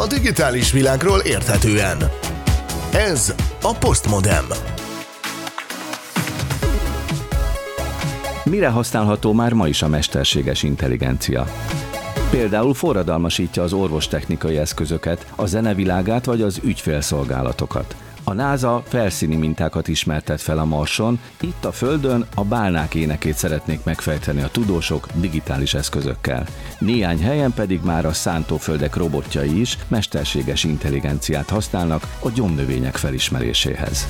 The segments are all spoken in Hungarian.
a digitális világról érthetően. Ez a Postmodem. Mire használható már ma is a mesterséges intelligencia? Például forradalmasítja az orvostechnikai eszközöket, a zenevilágát vagy az ügyfélszolgálatokat. A NASA felszíni mintákat ismertet fel a Marson, itt a Földön a bálnák énekét szeretnék megfejteni a tudósok digitális eszközökkel. Néhány helyen pedig már a szántóföldek robotjai is mesterséges intelligenciát használnak a gyomnövények felismeréséhez.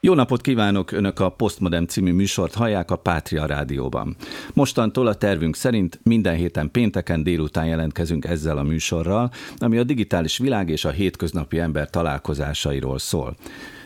Jó napot kívánok! Önök a Postmodem című műsort hallják a Pátria Rádióban. Mostantól a tervünk szerint minden héten pénteken délután jelentkezünk ezzel a műsorral, ami a digitális világ és a hétköznapi ember találkozásairól szól.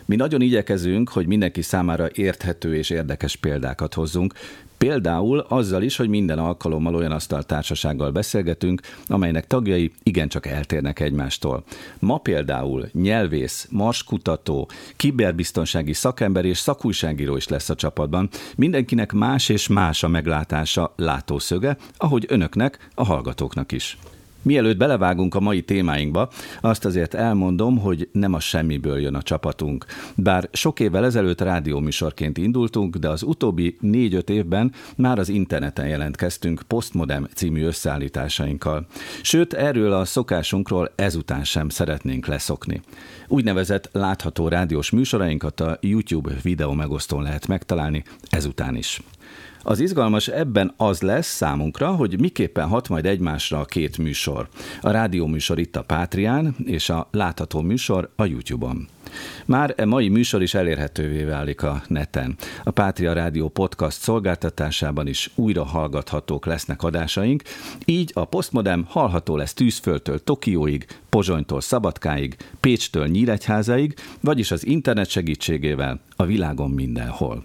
Mi nagyon igyekezünk, hogy mindenki számára érthető és érdekes példákat hozzunk, Például azzal is, hogy minden alkalommal olyan asztaltársasággal beszélgetünk, amelynek tagjai igencsak eltérnek egymástól. Ma például nyelvész, marskutató, kiberbiztonsági szakember és szakújságíró is lesz a csapatban. Mindenkinek más és más a meglátása, látószöge, ahogy önöknek, a hallgatóknak is. Mielőtt belevágunk a mai témáinkba, azt azért elmondom, hogy nem a semmiből jön a csapatunk. Bár sok évvel ezelőtt rádióműsorként indultunk, de az utóbbi négy-öt évben már az interneten jelentkeztünk Postmodem című összeállításainkkal. Sőt, erről a szokásunkról ezután sem szeretnénk leszokni. Úgynevezett látható rádiós műsorainkat a YouTube videó megosztón lehet megtalálni ezután is. Az izgalmas ebben az lesz számunkra, hogy miképpen hat majd egymásra a két műsor. A rádió műsor itt a Pátrián, és a látható műsor a YouTube-on. Már e mai műsor is elérhetővé válik a neten. A Pátria Rádió podcast szolgáltatásában is újra hallgathatók lesznek adásaink, így a Postmodem hallható lesz Tűzföldtől Tokióig, Pozsonytól Szabadkáig, Pécstől Nyíregyházáig, vagyis az internet segítségével a világon mindenhol.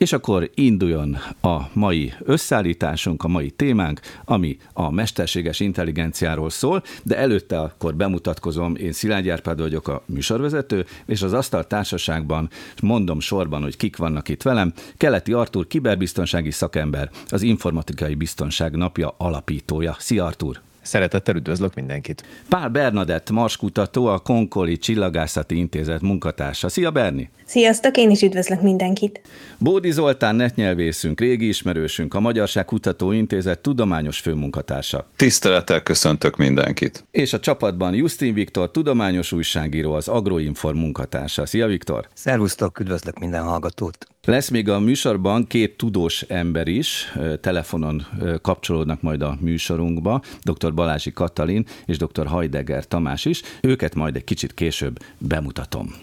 És akkor induljon a mai összeállításunk, a mai témánk, ami a mesterséges intelligenciáról szól, de előtte akkor bemutatkozom, én Szilágy Árpád vagyok a műsorvezető, és az Asztal Társaságban mondom sorban, hogy kik vannak itt velem. Keleti Artur, kiberbiztonsági szakember, az Informatikai Biztonság Napja alapítója. Szia Artur! Szeretettel üdvözlök mindenkit. Pál Bernadett, marskutató, a Konkoli Csillagászati Intézet munkatársa. Szia Berni! Sziasztok, én is üdvözlök mindenkit. Bódi Zoltán netnyelvészünk, régi ismerősünk, a Magyarság Kutató Intézet tudományos főmunkatársa. Tisztelettel köszöntök mindenkit. És a csapatban Justin Viktor, tudományos újságíró, az Agroinform munkatársa. Szia Viktor! Szervusztok, üdvözlök minden hallgatót! Lesz még a műsorban két tudós ember is, telefonon kapcsolódnak majd a műsorunkba, dr. Balázsi Katalin és dr. Hajdeger Tamás is. Őket majd egy kicsit később bemutatom.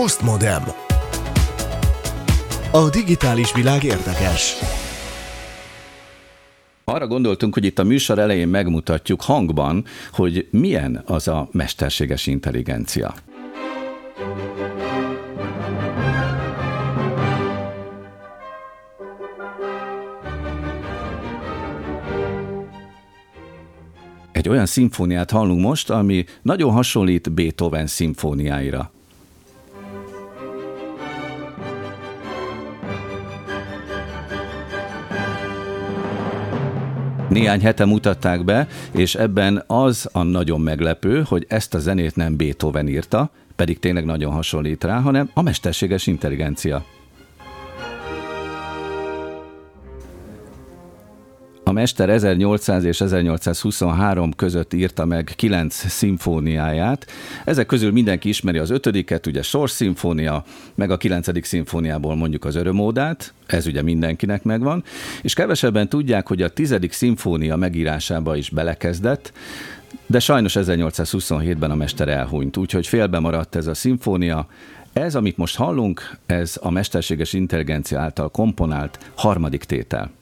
Postmodem. A digitális világ érdekes. Arra gondoltunk, hogy itt a műsor elején megmutatjuk hangban, hogy milyen az a mesterséges intelligencia. Egy olyan szimfóniát hallunk most, ami nagyon hasonlít Beethoven szimfóniáira. Néhány hete mutatták be, és ebben az a nagyon meglepő, hogy ezt a zenét nem Beethoven írta, pedig tényleg nagyon hasonlít rá, hanem a mesterséges intelligencia. A mester 1800 és 1823 között írta meg kilenc szimfóniáját. Ezek közül mindenki ismeri az ötödiket, ugye Sors szimfónia, meg a kilencedik szimfóniából mondjuk az örömódát, ez ugye mindenkinek megvan, és kevesebben tudják, hogy a tizedik szimfónia megírásába is belekezdett, de sajnos 1827-ben a mester elhunyt, úgyhogy félbe maradt ez a szimfónia. Ez, amit most hallunk, ez a mesterséges intelligencia által komponált harmadik tétel.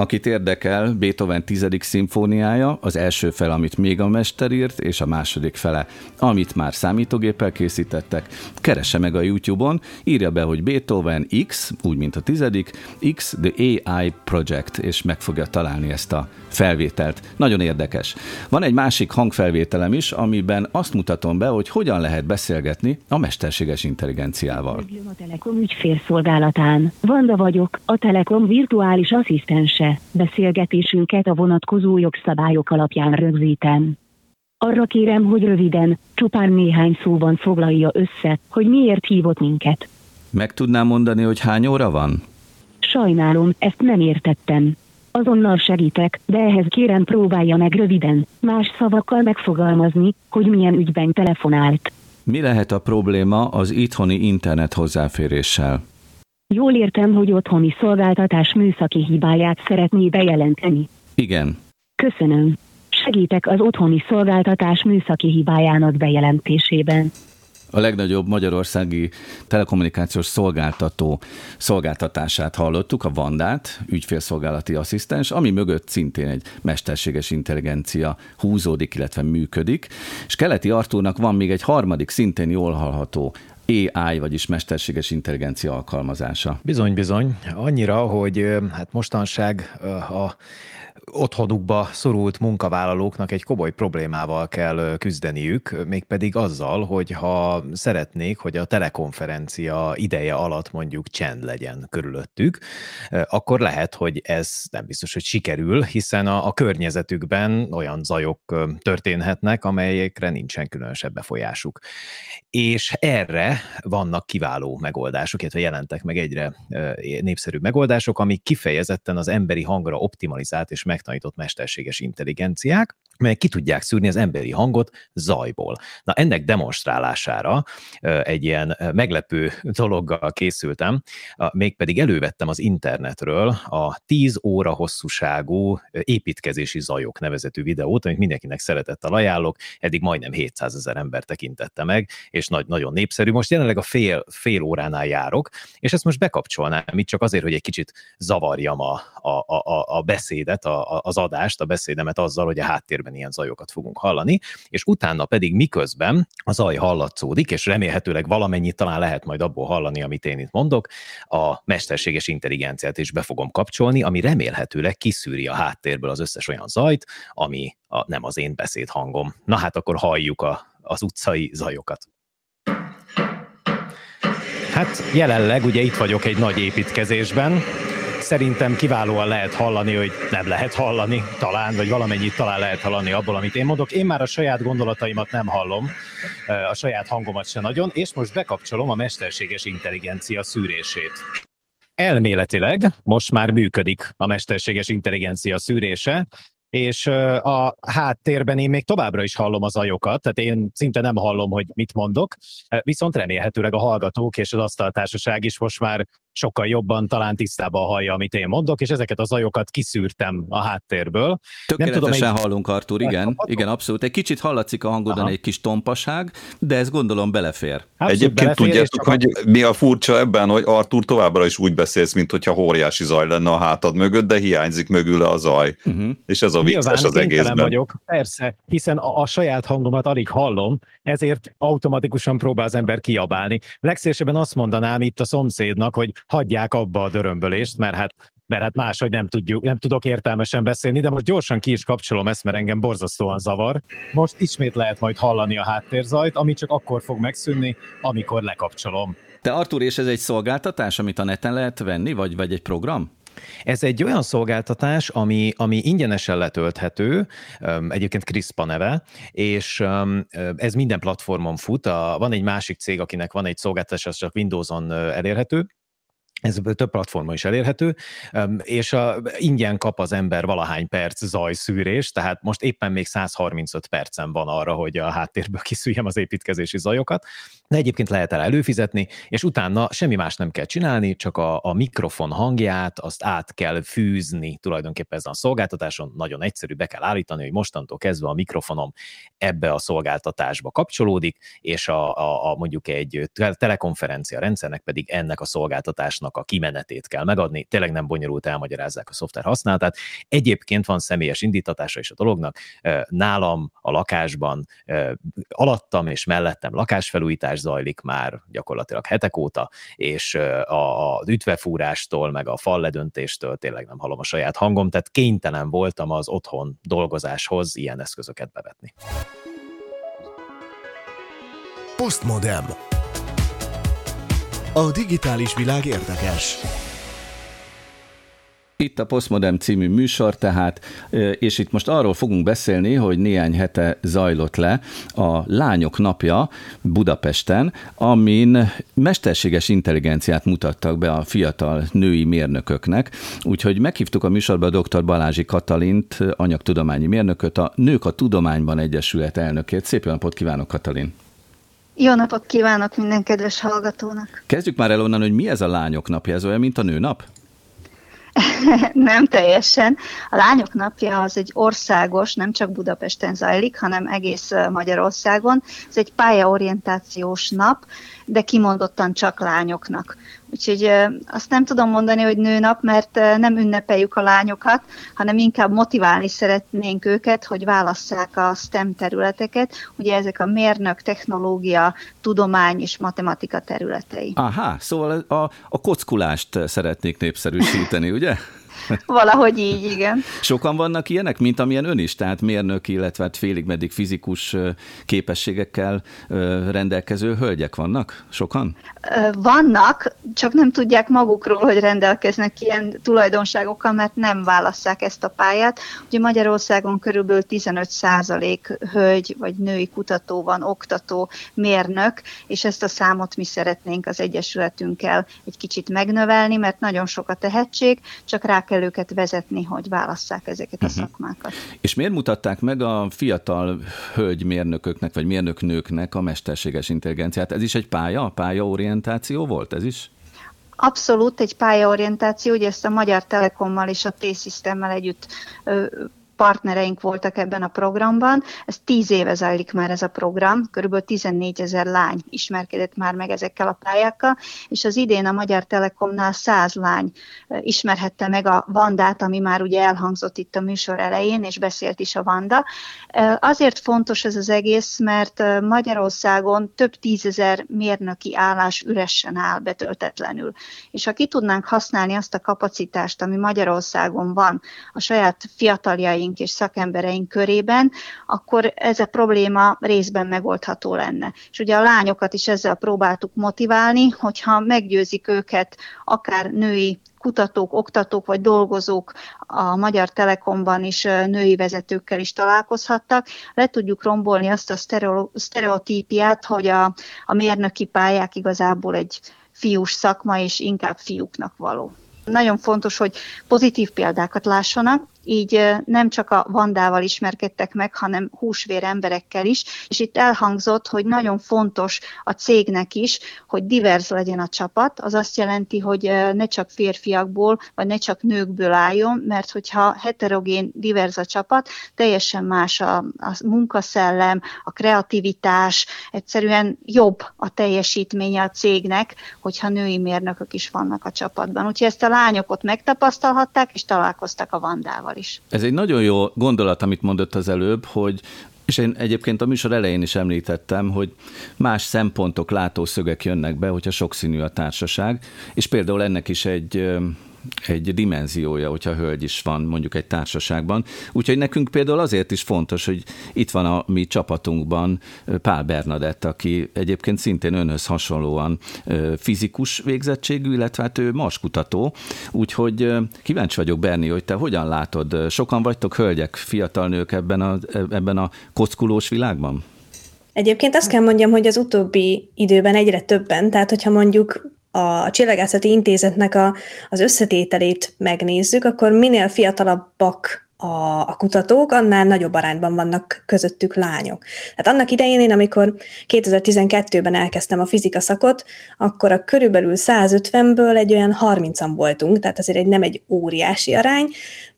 Akit érdekel, Beethoven tizedik szimfóniája, az első fel, amit még a mester írt, és a második fele, amit már számítógéppel készítettek, keresse meg a YouTube-on, írja be, hogy Beethoven X, úgy mint a tizedik, X The AI Project, és meg fogja találni ezt a felvételt. Nagyon érdekes. Van egy másik hangfelvételem is, amiben azt mutatom be, hogy hogyan lehet beszélgetni a mesterséges intelligenciával. A Telekom ügyfélszolgálatán. Vanda vagyok, a Telekom virtuális asszisztense. Beszélgetésünket a vonatkozó jogszabályok alapján rögzítem. Arra kérem, hogy röviden, csupán néhány szóban foglalja össze, hogy miért hívott minket. Meg tudnám mondani, hogy hány óra van? Sajnálom, ezt nem értettem. Azonnal segítek, de ehhez kérem próbálja meg röviden, más szavakkal megfogalmazni, hogy milyen ügyben telefonált. Mi lehet a probléma az itthoni internet hozzáféréssel? Jól értem, hogy otthoni szolgáltatás műszaki hibáját szeretné bejelenteni. Igen. Köszönöm. Segítek az otthoni szolgáltatás műszaki hibájának bejelentésében a legnagyobb magyarországi telekommunikációs szolgáltató szolgáltatását hallottuk, a Vandát, ügyfélszolgálati asszisztens, ami mögött szintén egy mesterséges intelligencia húzódik, illetve működik. És Keleti Artúrnak van még egy harmadik, szintén jól hallható AI, vagyis mesterséges intelligencia alkalmazása. Bizony, bizony. Annyira, hogy hát mostanság a otthonukba szorult munkavállalóknak egy komoly problémával kell küzdeniük, mégpedig azzal, hogy ha szeretnék, hogy a telekonferencia ideje alatt mondjuk csend legyen körülöttük, akkor lehet, hogy ez nem biztos, hogy sikerül, hiszen a, a környezetükben olyan zajok történhetnek, amelyekre nincsen különösebb befolyásuk. És erre vannak kiváló megoldások, illetve jelentek meg egyre népszerűbb megoldások, amik kifejezetten az emberi hangra optimalizált és megtanított mesterséges intelligenciák, melyek ki tudják szűrni az emberi hangot zajból. Na ennek demonstrálására egy ilyen meglepő dologgal készültem, mégpedig elővettem az internetről a 10 óra hosszúságú építkezési zajok nevezetű videót, amit mindenkinek szeretettel ajánlok, eddig majdnem 700 ezer ember tekintette meg, és nagy, nagyon népszerű. Most jelenleg a fél, fél óránál járok, és ezt most bekapcsolnám itt csak azért, hogy egy kicsit zavarjam a, a, a, a beszédet, a, az adást, a beszédemet azzal, hogy a háttérben esetben ilyen zajokat fogunk hallani, és utána pedig miközben a zaj hallatszódik, és remélhetőleg valamennyit talán lehet majd abból hallani, amit én itt mondok, a mesterséges intelligenciát is be fogom kapcsolni, ami remélhetőleg kiszűri a háttérből az összes olyan zajt, ami a, nem az én beszédhangom. Na hát akkor halljuk a, az utcai zajokat. Hát jelenleg ugye itt vagyok egy nagy építkezésben, szerintem kiválóan lehet hallani, hogy nem lehet hallani talán, vagy valamennyit talán lehet hallani abból, amit én mondok. Én már a saját gondolataimat nem hallom, a saját hangomat se nagyon, és most bekapcsolom a mesterséges intelligencia szűrését. Elméletileg most már működik a mesterséges intelligencia szűrése, és a háttérben én még továbbra is hallom az ajokat, tehát én szinte nem hallom, hogy mit mondok, viszont remélhetőleg a hallgatók és az asztaltársaság is most már sokkal jobban talán tisztában hallja, amit én mondok, és ezeket az ajokat kiszűrtem a háttérből. Tökéletesen nem tudom, hallunk, Artur, igen, igen, abszolút. Egy kicsit hallatszik a hangodon Aha. egy kis tompaság, de ez gondolom belefér. Abszolút Egyébként belefér, tudjátok, hogy a... mi a furcsa ebben, hogy Artur továbbra is úgy beszélsz, mint hogyha óriási zaj lenne a hátad mögött, de hiányzik mögül a zaj. Uh-huh. És ez a vicces az egészben. vagyok, persze, hiszen a, a saját hangomat alig hallom, ezért automatikusan próbál az ember kiabálni. Legszélesebben azt mondanám itt a szomszédnak, hogy hagyják abba a dörömbölést, mert hát mert hát máshogy nem, tudjuk, nem tudok értelmesen beszélni, de most gyorsan ki is kapcsolom ezt, mert engem borzasztóan zavar. Most ismét lehet majd hallani a háttérzajt, ami csak akkor fog megszűnni, amikor lekapcsolom. Te Artur, és ez egy szolgáltatás, amit a neten lehet venni, vagy, vagy egy program? Ez egy olyan szolgáltatás, ami, ami ingyenesen letölthető, egyébként CRISPA neve, és ez minden platformon fut. A, van egy másik cég, akinek van egy szolgáltatás, az csak Windows-on elérhető, ez több platformon is elérhető, és a, ingyen kap az ember valahány perc zajszűrés, tehát most éppen még 135 percen van arra, hogy a háttérből kiszűrjem az építkezési zajokat, de egyébként lehet el előfizetni, és utána semmi más nem kell csinálni, csak a, a mikrofon hangját, azt át kell fűzni tulajdonképpen ezen a szolgáltatáson, nagyon egyszerű, be kell állítani, hogy mostantól kezdve a mikrofonom ebbe a szolgáltatásba kapcsolódik, és a, a, a mondjuk egy telekonferencia rendszernek pedig ennek a szolgáltatásnak a kimenetét kell megadni, tényleg nem bonyolult elmagyarázzák a szoftver használatát. Egyébként van személyes indítatása is a dolognak, nálam a lakásban, alattam és mellettem lakásfelújítás zajlik már gyakorlatilag hetek óta, és az ütvefúrástól, meg a falledöntéstől tényleg nem hallom a saját hangom, tehát kénytelen voltam az otthon dolgozáshoz ilyen eszközöket bevetni. Postmodem. A digitális világ érdekes. Itt a Postmodern című műsor tehát, és itt most arról fogunk beszélni, hogy néhány hete zajlott le a Lányok Napja Budapesten, amin mesterséges intelligenciát mutattak be a fiatal női mérnököknek, úgyhogy meghívtuk a műsorba a dr. Balázsi Katalint, anyagtudományi mérnököt, a Nők a Tudományban Egyesület elnökét. Szép napot kívánok, Katalin! Jó napot kívánok minden kedves hallgatónak! Kezdjük már el onnan, hogy mi ez a Lányok Napja, ez olyan, mint a Nőnap? nem teljesen. A Lányok Napja az egy országos, nem csak Budapesten zajlik, hanem egész Magyarországon. Ez egy pályaorientációs nap, de kimondottan csak lányoknak. Úgyhogy azt nem tudom mondani, hogy nőnap, mert nem ünnepeljük a lányokat, hanem inkább motiválni szeretnénk őket, hogy válasszák a STEM területeket. Ugye ezek a mérnök, technológia, tudomány és matematika területei. Aha, szóval a, a kockulást szeretnék népszerűsíteni, ugye? Valahogy így, igen. Sokan vannak ilyenek, mint amilyen ön is, tehát mérnök, illetve hát félig meddig fizikus képességekkel rendelkező hölgyek vannak? Sokan? Vannak, csak nem tudják magukról, hogy rendelkeznek ilyen tulajdonságokkal, mert nem válasszák ezt a pályát. Ugye Magyarországon körülbelül 15 százalék hölgy vagy női kutató van, oktató, mérnök, és ezt a számot mi szeretnénk az Egyesületünkkel egy kicsit megnövelni, mert nagyon sok a tehetség, csak rá kell őket vezetni, hogy válasszák ezeket a uh-huh. szakmákat. És miért mutatták meg a fiatal hölgymérnököknek, vagy mérnöknőknek a mesterséges intelligenciát? Ez is egy pálya, pályaorientáció volt ez is? Abszolút egy pályaorientáció, ugye ezt a Magyar Telekommal és a T-Systemmel együtt partnereink voltak ebben a programban. Ez tíz éve zajlik már ez a program, körülbelül 14 ezer lány ismerkedett már meg ezekkel a pályákkal, és az idén a Magyar Telekomnál 100 lány ismerhette meg a Vandát, ami már ugye elhangzott itt a műsor elején, és beszélt is a Vanda. Azért fontos ez az egész, mert Magyarországon több tízezer mérnöki állás üresen áll betöltetlenül. És ha ki tudnánk használni azt a kapacitást, ami Magyarországon van, a saját fiataljaink kutatóink és szakembereink körében, akkor ez a probléma részben megoldható lenne. És ugye a lányokat is ezzel próbáltuk motiválni, hogyha meggyőzik őket akár női kutatók, oktatók vagy dolgozók a Magyar Telekomban is női vezetőkkel is találkozhattak. Le tudjuk rombolni azt a sztereotípiát, hogy a, a mérnöki pályák igazából egy fiús szakma, és inkább fiúknak való. Nagyon fontos, hogy pozitív példákat lássanak, így nem csak a Vandával ismerkedtek meg, hanem húsvér emberekkel is, és itt elhangzott, hogy nagyon fontos a cégnek is, hogy divers legyen a csapat, az azt jelenti, hogy ne csak férfiakból, vagy ne csak nőkből álljon, mert hogyha heterogén, divers a csapat, teljesen más a, a munkaszellem, a kreativitás, egyszerűen jobb a teljesítménye a cégnek, hogyha női mérnökök is vannak a csapatban. Úgyhogy ezt a lányok ott megtapasztalhatták, és találkoztak a Vandával is. Ez egy nagyon jó gondolat, amit mondott az előbb, hogy és én egyébként a műsor elején is említettem, hogy más szempontok, látószögek jönnek be, hogyha sokszínű a társaság, és például ennek is egy egy dimenziója, hogyha hölgy is van mondjuk egy társaságban. Úgyhogy nekünk például azért is fontos, hogy itt van a mi csapatunkban Pál Bernadett, aki egyébként szintén önhöz hasonlóan fizikus végzettségű, illetve hát ő maskutató. Úgyhogy kíváncsi vagyok, Berni, hogy te hogyan látod? Sokan vagytok hölgyek, fiatal nők ebben a, ebben a kockulós világban? Egyébként azt kell mondjam, hogy az utóbbi időben egyre többen, tehát hogyha mondjuk a Csillagászati Intézetnek a, az összetételét megnézzük, akkor minél fiatalabbak a, a kutatók, annál nagyobb arányban vannak közöttük lányok. Tehát annak idején én, amikor 2012-ben elkezdtem a fizika szakot, akkor a körülbelül 150-ből egy olyan 30-an voltunk, tehát azért egy nem egy óriási arány,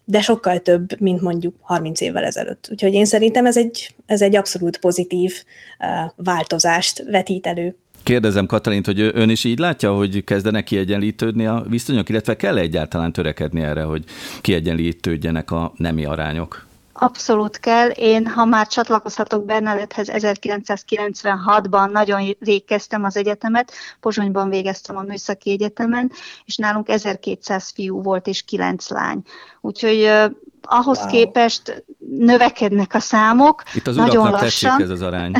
de sokkal több, mint mondjuk 30 évvel ezelőtt. Úgyhogy én szerintem ez egy, ez egy abszolút pozitív uh, változást vetít elő. Kérdezem Katalint, hogy ön is így látja, hogy kezdenek kiegyenlítődni a viszonyok, illetve kell egyáltalán törekedni erre, hogy kiegyenlítődjenek a nemi arányok? Abszolút kell. Én, ha már csatlakozhatok Bernadetthez, 1996-ban nagyon rég kezdtem az egyetemet, Pozsonyban végeztem a Műszaki Egyetemen, és nálunk 1200 fiú volt és 9 lány. Úgyhogy ahhoz wow. képest növekednek a számok. Itt az nagyon lassan. ez az arány.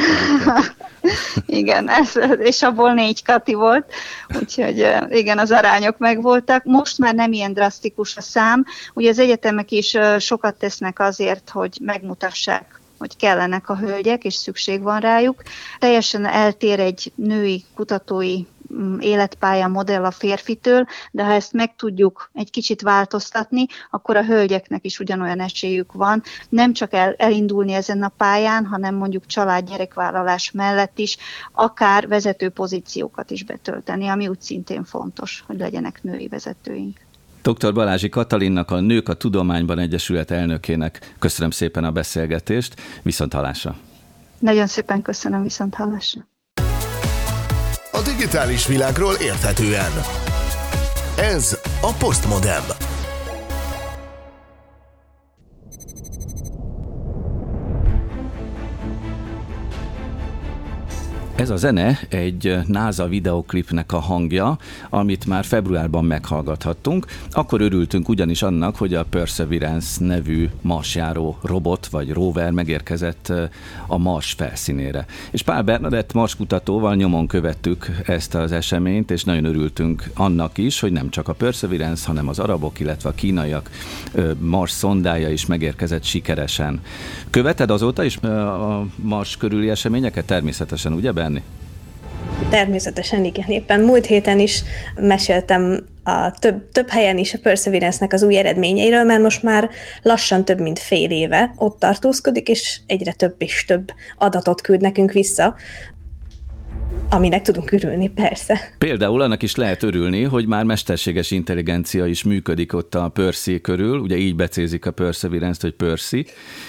igen, ez, és abból négy kati volt, úgyhogy igen, az arányok megvoltak. Most már nem ilyen drasztikus a szám. Ugye az egyetemek is sokat tesznek azért, hogy megmutassák hogy kellenek a hölgyek, és szükség van rájuk. Teljesen eltér egy női kutatói életpálya modell a férfitől, de ha ezt meg tudjuk egy kicsit változtatni, akkor a hölgyeknek is ugyanolyan esélyük van, nem csak el, elindulni ezen a pályán, hanem mondjuk család gyerekvállalás mellett is, akár vezető pozíciókat is betölteni, ami úgy szintén fontos, hogy legyenek női vezetőink. Dr. Balázsi Katalinnak, a Nők a Tudományban Egyesület elnökének köszönöm szépen a beszélgetést, viszont hallásra. Nagyon szépen köszönöm, viszont hallásra a digitális világról érthetően. Ez a Postmodem. Ez a zene egy NASA videoklipnek a hangja, amit már februárban meghallgathattunk. Akkor örültünk ugyanis annak, hogy a Perseverance nevű marsjáró robot vagy rover megérkezett a Mars felszínére. És Pál Bernadett Mars kutatóval nyomon követtük ezt az eseményt, és nagyon örültünk annak is, hogy nem csak a Perseverance, hanem az arabok, illetve a kínaiak Mars szondája is megérkezett sikeresen. Követed azóta is a Mars körüli eseményeket? Természetesen, ugye Ben? lenni? Természetesen igen. Éppen múlt héten is meséltem a több, több helyen is a Perseverance-nek az új eredményeiről, mert most már lassan több mint fél éve ott tartózkodik, és egyre több és több adatot küld nekünk vissza, aminek tudunk örülni, persze. Például annak is lehet örülni, hogy már mesterséges intelligencia is működik ott a Percy körül, ugye így becézik a perseverance hogy Percy,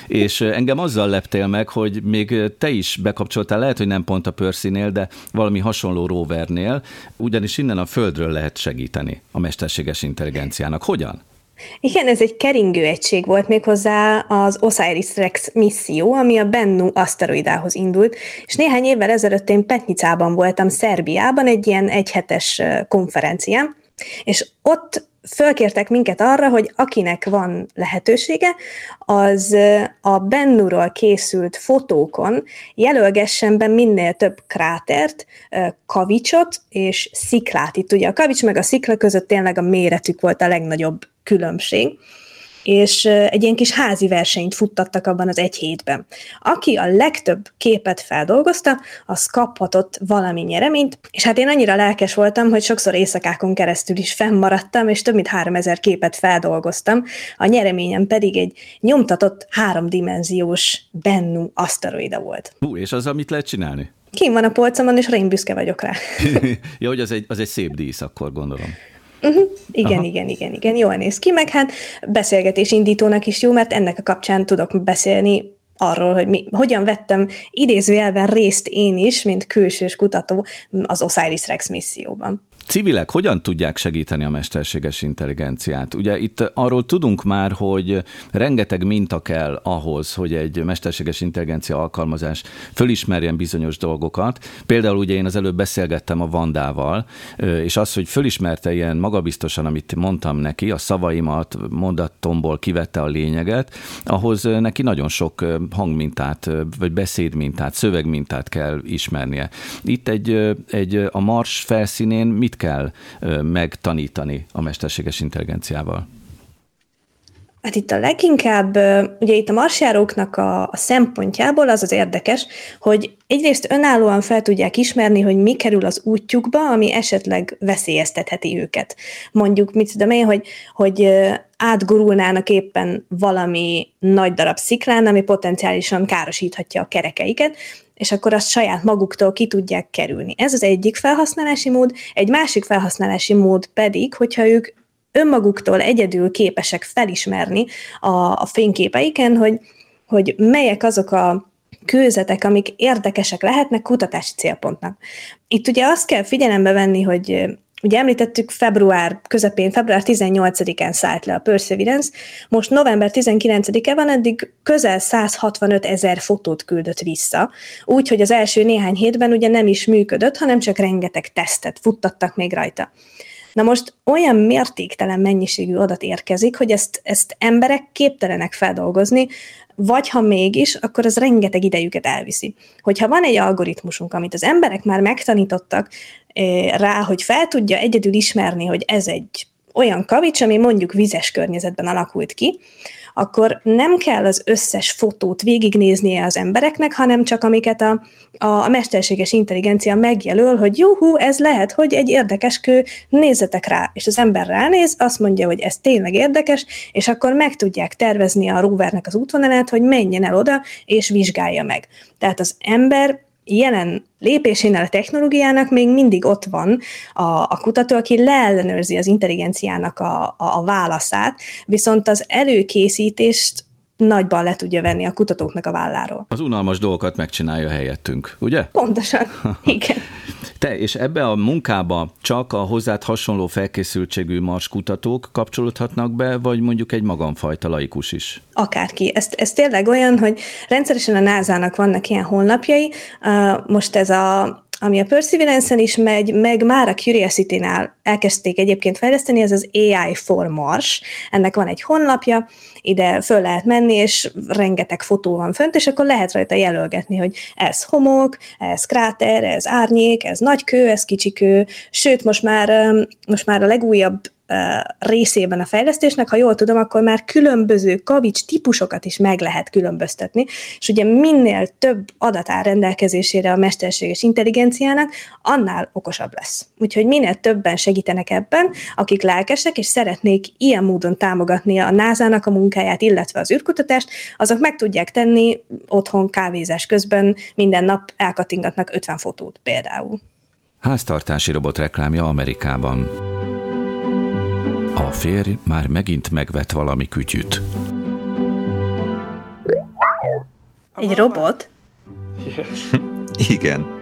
és engem azzal leptél meg, hogy még te is bekapcsoltál, lehet, hogy nem pont a Percy-nél, de valami hasonló rovernél, ugyanis innen a Földről lehet segíteni a mesterséges intelligenciának. Hogyan? Igen, ez egy keringő egység volt méghozzá az Osiris Rex misszió, ami a Bennu aszteroidához indult, és néhány évvel ezelőtt én Petnicában voltam, Szerbiában, egy ilyen egyhetes konferencián, és ott fölkértek minket arra, hogy akinek van lehetősége, az a Bennuról készült fotókon jelölgessen be minél több krátert, kavicsot és sziklát. Itt ugye a kavics meg a szikla között tényleg a méretük volt a legnagyobb különbség és egy ilyen kis házi versenyt futtattak abban az egy hétben. Aki a legtöbb képet feldolgozta, az kaphatott valami nyereményt, és hát én annyira lelkes voltam, hogy sokszor éjszakákon keresztül is fennmaradtam, és több mint 3000 képet feldolgoztam, a nyereményem pedig egy nyomtatott háromdimenziós Bennu aszteroida volt. Hú, és az, amit lehet csinálni? Kim van a polcomon, és én büszke vagyok rá. ja, hogy az egy, az egy szép dísz, akkor gondolom. Uh-huh. Igen, Aha. igen, igen, igen, jól néz ki, meg hát beszélgetés indítónak is jó, mert ennek a kapcsán tudok beszélni arról, hogy mi, hogyan vettem idézőjelben részt én is, mint külsős kutató az Osiris Rex misszióban. Civilek hogyan tudják segíteni a mesterséges intelligenciát? Ugye itt arról tudunk már, hogy rengeteg minta kell ahhoz, hogy egy mesterséges intelligencia alkalmazás fölismerjen bizonyos dolgokat. Például ugye én az előbb beszélgettem a Vandával, és az, hogy fölismerte ilyen magabiztosan, amit mondtam neki, a szavaimat, mondatomból kivette a lényeget, ahhoz neki nagyon sok hangmintát, vagy beszédmintát, szövegmintát kell ismernie. Itt egy, egy a Mars felszínén mit mit kell megtanítani a mesterséges intelligenciával? Hát itt a leginkább, ugye itt a marsjáróknak a, a szempontjából az az érdekes, hogy egyrészt önállóan fel tudják ismerni, hogy mi kerül az útjukba, ami esetleg veszélyeztetheti őket. Mondjuk, mit tudom én, hogy, hogy átgurulnának éppen valami nagy darab sziklán, ami potenciálisan károsíthatja a kerekeiket, és akkor azt saját maguktól ki tudják kerülni. Ez az egyik felhasználási mód, egy másik felhasználási mód pedig, hogyha ők önmaguktól egyedül képesek felismerni a, a fényképeiken, hogy, hogy melyek azok a kőzetek, amik érdekesek lehetnek kutatási célpontnak. Itt ugye azt kell figyelembe venni, hogy Ugye említettük, február közepén, február 18-án szállt le a Perseverance, most november 19-e van, eddig közel 165 ezer fotót küldött vissza, úgyhogy az első néhány hétben ugye nem is működött, hanem csak rengeteg tesztet futtattak még rajta. Na most olyan mértéktelen mennyiségű adat érkezik, hogy ezt, ezt emberek képtelenek feldolgozni, vagy ha mégis, akkor az rengeteg idejüket elviszi. Hogyha van egy algoritmusunk, amit az emberek már megtanítottak rá, hogy fel tudja egyedül ismerni, hogy ez egy olyan kavics, ami mondjuk vizes környezetben alakult ki, akkor nem kell az összes fotót végignéznie az embereknek, hanem csak amiket a, a, mesterséges intelligencia megjelöl, hogy juhu, ez lehet, hogy egy érdekes kő, nézzetek rá, és az ember ránéz, azt mondja, hogy ez tényleg érdekes, és akkor meg tudják tervezni a rovernek az útvonalát, hogy menjen el oda, és vizsgálja meg. Tehát az ember jelen lépésénél a technológiának még mindig ott van a, a kutató, aki leellenőrzi az intelligenciának a, a, a válaszát, viszont az előkészítést nagyban le tudja venni a kutatóknak a válláról. Az unalmas dolgokat megcsinálja helyettünk, ugye? Pontosan, igen. Te, és ebbe a munkába csak a hozzád hasonló felkészültségű mars kutatók kapcsolódhatnak be, vagy mondjuk egy magamfajta laikus is? Akárki. Ez, ez tényleg olyan, hogy rendszeresen a NASA-nak vannak ilyen honlapjai. Most ez a ami a Perseverance-en is megy, meg már a Curiosity-nál elkezdték egyébként fejleszteni, ez az AI for Mars. Ennek van egy honlapja, ide föl lehet menni, és rengeteg fotó van fönt, és akkor lehet rajta jelölgetni, hogy ez homok, ez kráter, ez árnyék, ez nagy kő, ez kicsi kő, sőt, most már, most már a legújabb részében a fejlesztésnek, ha jól tudom, akkor már különböző kavics típusokat is meg lehet különböztetni, és ugye minél több adat áll rendelkezésére a mesterséges intelligenciának, annál okosabb lesz. Úgyhogy minél többen segítenek ebben, akik lelkesek, és szeretnék ilyen módon támogatni a NASA-nak a munkáját, illetve az űrkutatást, azok meg tudják tenni otthon kávézás közben, minden nap elkatingatnak 50 fotót például. Háztartási robot reklámja Amerikában. A férj már megint megvet valami kütyüt. Egy robot? Igen.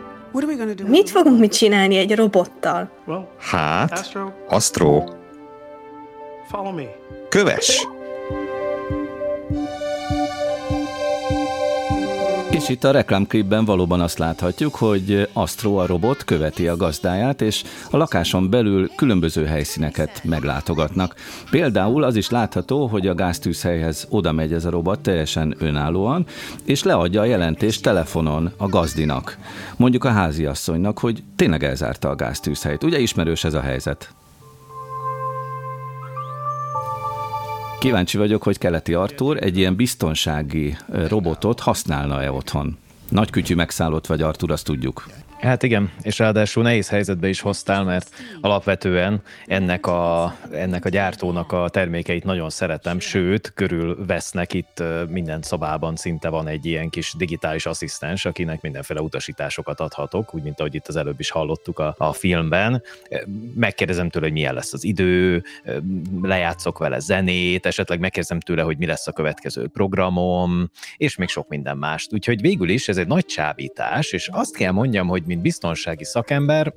Mit fogunk mit csinálni egy robottal? Hát, Astro. Köves! És itt a reklámklipben valóban azt láthatjuk, hogy Astro a robot követi a gazdáját, és a lakáson belül különböző helyszíneket meglátogatnak. Például az is látható, hogy a gáztűzhelyhez oda megy ez a robot teljesen önállóan, és leadja a jelentést telefonon a gazdinak. Mondjuk a háziasszonynak, hogy tényleg elzárta a gáztűzhelyt. Ugye ismerős ez a helyzet? Kíváncsi vagyok, hogy Keleti Artur egy ilyen biztonsági robotot használna-e otthon. Nagy kütyű megszállott vagy, Artur, azt tudjuk. Hát igen, és ráadásul nehéz helyzetbe is hoztál, mert alapvetően ennek a, ennek a gyártónak a termékeit nagyon szeretem, sőt, körül vesznek itt minden szobában szinte van egy ilyen kis digitális asszisztens, akinek mindenféle utasításokat adhatok, úgy, mint ahogy itt az előbb is hallottuk a, a filmben. Megkérdezem tőle, hogy milyen lesz az idő, lejátszok vele zenét, esetleg megkérdezem tőle, hogy mi lesz a következő programom, és még sok minden mást. Úgyhogy végül is ez egy nagy csábítás, és azt kell mondjam, hogy mint biztonsági szakember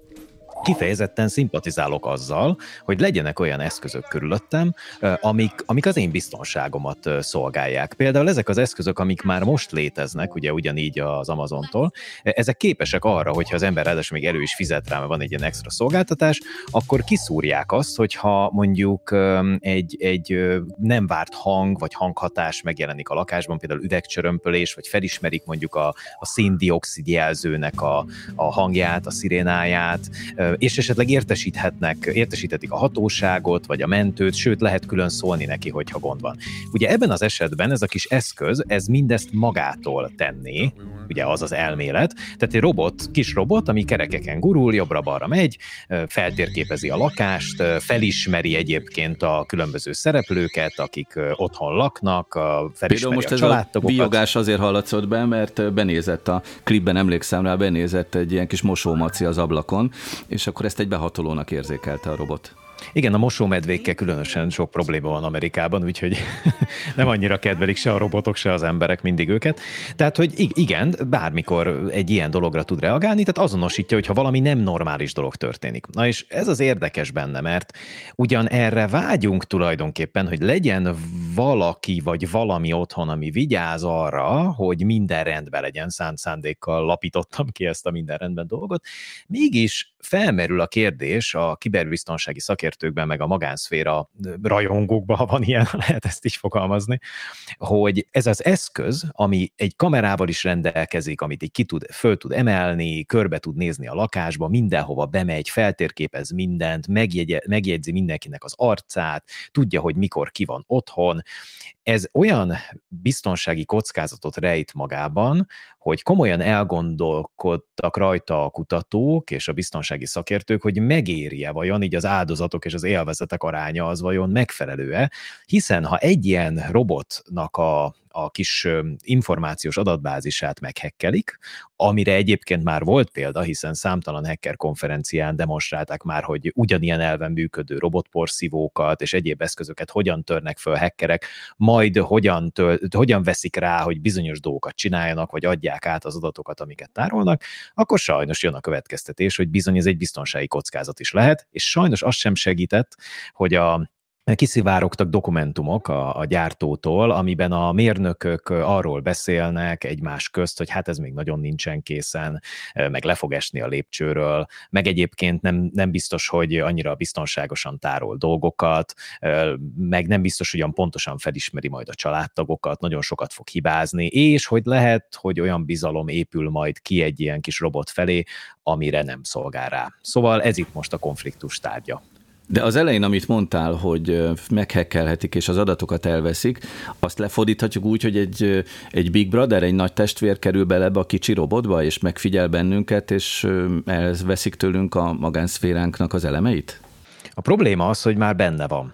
kifejezetten szimpatizálok azzal, hogy legyenek olyan eszközök körülöttem, amik, amik az én biztonságomat szolgálják. Például ezek az eszközök, amik már most léteznek, ugye ugyanígy az Amazontól, ezek képesek arra, hogyha az ember ráadásul még elő is fizet rá, mert van egy ilyen extra szolgáltatás, akkor kiszúrják azt, hogyha mondjuk egy, egy nem várt hang vagy hanghatás megjelenik a lakásban, például üvegcsörömpölés, vagy felismerik mondjuk a, a széndiokszid jelzőnek a, a hangját, a szirénáját, és esetleg értesíthetnek, értesíthetik a hatóságot, vagy a mentőt, sőt lehet külön szólni neki, hogyha gond van. Ugye ebben az esetben ez a kis eszköz, ez mindezt magától tenné, ugye az az elmélet, tehát egy robot, kis robot, ami kerekeken gurul, jobbra-balra megy, feltérképezi a lakást, felismeri egyébként a különböző szereplőket, akik otthon laknak, felismeri most a családtagokat. ez a biogás azért hallatszott be, mert benézett a klipben, emlékszem rá, benézett egy ilyen kis mosómaci az ablakon, és akkor ezt egy behatolónak érzékelte a robot. Igen, a mosómedvékkel különösen sok probléma van Amerikában, úgyhogy nem annyira kedvelik se a robotok, se az emberek mindig őket. Tehát, hogy igen, bármikor egy ilyen dologra tud reagálni, tehát azonosítja, hogyha valami nem normális dolog történik. Na és ez az érdekes benne, mert ugyan erre vágyunk tulajdonképpen, hogy legyen valaki vagy valami otthon, ami vigyáz arra, hogy minden rendben legyen, szánt szándékkal lapítottam ki ezt a minden rendben dolgot, mégis felmerül a kérdés a kiberbiztonsági szakértőkben, meg a magánszféra rajongókban, ha van ilyen, lehet ezt is fogalmazni, hogy ez az eszköz, ami egy kamerával is rendelkezik, amit így ki tud, föl tud emelni, körbe tud nézni a lakásba, mindenhova bemegy, feltérképez mindent, megjegye, megjegyzi mindenkinek az arcát, tudja, hogy mikor ki van otthon. Ez olyan biztonsági kockázatot rejt magában, hogy komolyan elgondolkodtak rajta a kutatók és a biztonsági szakértők, hogy megéri-e vajon így az áldozatok és az élvezetek aránya az vajon megfelelő-e, hiszen ha egy ilyen robotnak a, a kis információs adatbázisát meghekkelik, amire egyébként már volt példa, hiszen számtalan hacker konferencián demonstrálták már, hogy ugyanilyen elven működő robotporszívókat és egyéb eszközöket hogyan törnek föl hackerek, majd hogyan, tör, hogyan veszik rá, hogy bizonyos dolgokat csináljanak, vagy adják át az adatokat, amiket tárolnak, akkor sajnos jön a következtetés, hogy bizony ez egy biztonsági kockázat is lehet, és sajnos az sem segített, hogy a kiszivárogtak dokumentumok a, a gyártótól, amiben a mérnökök arról beszélnek egymás közt, hogy hát ez még nagyon nincsen készen, meg le fog esni a lépcsőről, meg egyébként nem, nem biztos, hogy annyira biztonságosan tárol dolgokat, meg nem biztos, hogy olyan pontosan felismeri majd a családtagokat, nagyon sokat fog hibázni, és hogy lehet, hogy olyan bizalom épül majd ki egy ilyen kis robot felé, amire nem szolgál rá. Szóval ez itt most a konfliktus tárgya. De az elején, amit mondtál, hogy meghekkelhetik és az adatokat elveszik, azt lefordíthatjuk úgy, hogy egy, egy Big Brother, egy nagy testvér kerül bele ebbe a kicsi robotba, és megfigyel bennünket, és elveszik tőlünk a magánszféránknak az elemeit? A probléma az, hogy már benne van.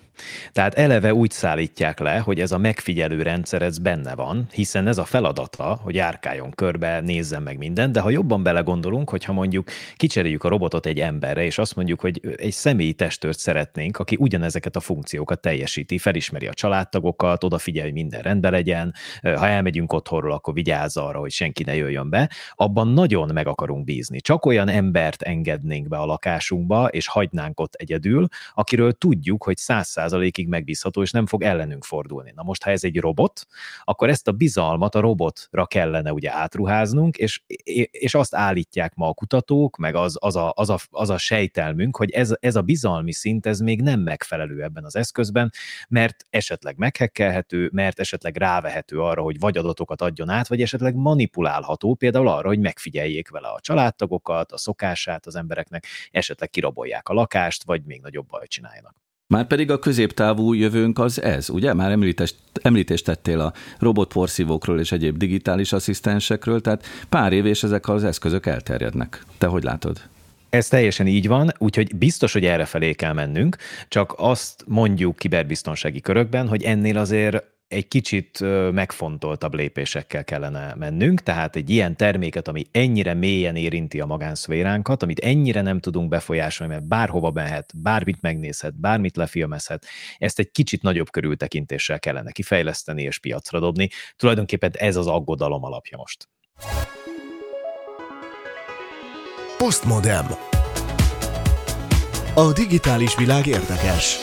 Tehát eleve úgy szállítják le, hogy ez a megfigyelő rendszer ez benne van, hiszen ez a feladata, hogy járkáljon körbe, nézzen meg mindent, de ha jobban belegondolunk, hogyha mondjuk kicseréljük a robotot egy emberre, és azt mondjuk, hogy egy személyi testőrt szeretnénk, aki ugyanezeket a funkciókat teljesíti, felismeri a családtagokat, odafigyel, hogy minden rendben legyen, ha elmegyünk otthonról, akkor vigyázz arra, hogy senki ne jöjjön be, abban nagyon meg akarunk bízni. Csak olyan embert engednénk be a lakásunkba, és hagynánk ott egyedül, akiről tudjuk, hogy száz százalékig megbízható, és nem fog ellenünk fordulni. Na most, ha ez egy robot, akkor ezt a bizalmat a robotra kellene ugye átruháznunk, és, és azt állítják ma a kutatók, meg az, az, a, az, a, az a sejtelmünk, hogy ez, ez a bizalmi szint, ez még nem megfelelő ebben az eszközben, mert esetleg meghekkelhető, mert esetleg rávehető arra, hogy vagy adatokat adjon át, vagy esetleg manipulálható, például arra, hogy megfigyeljék vele a családtagokat, a szokását az embereknek, esetleg kirabolják a lakást, vagy még nagyobb bajt csináljanak. Már pedig a középtávú jövőnk az ez, ugye? Már említést, említést tettél a robotporszívókról és egyéb digitális asszisztensekről, tehát pár év és ezek az eszközök elterjednek. Te hogy látod? Ez teljesen így van, úgyhogy biztos, hogy erre felé kell mennünk, csak azt mondjuk kiberbiztonsági körökben, hogy ennél azért egy kicsit megfontoltabb lépésekkel kellene mennünk, tehát egy ilyen terméket, ami ennyire mélyen érinti a magánszféránkat, amit ennyire nem tudunk befolyásolni, mert bárhova mehet, bármit megnézhet, bármit lefilmezhet, ezt egy kicsit nagyobb körültekintéssel kellene kifejleszteni és piacra dobni. Tulajdonképpen ez az aggodalom alapja most. Postmodem. A digitális világ érdekes.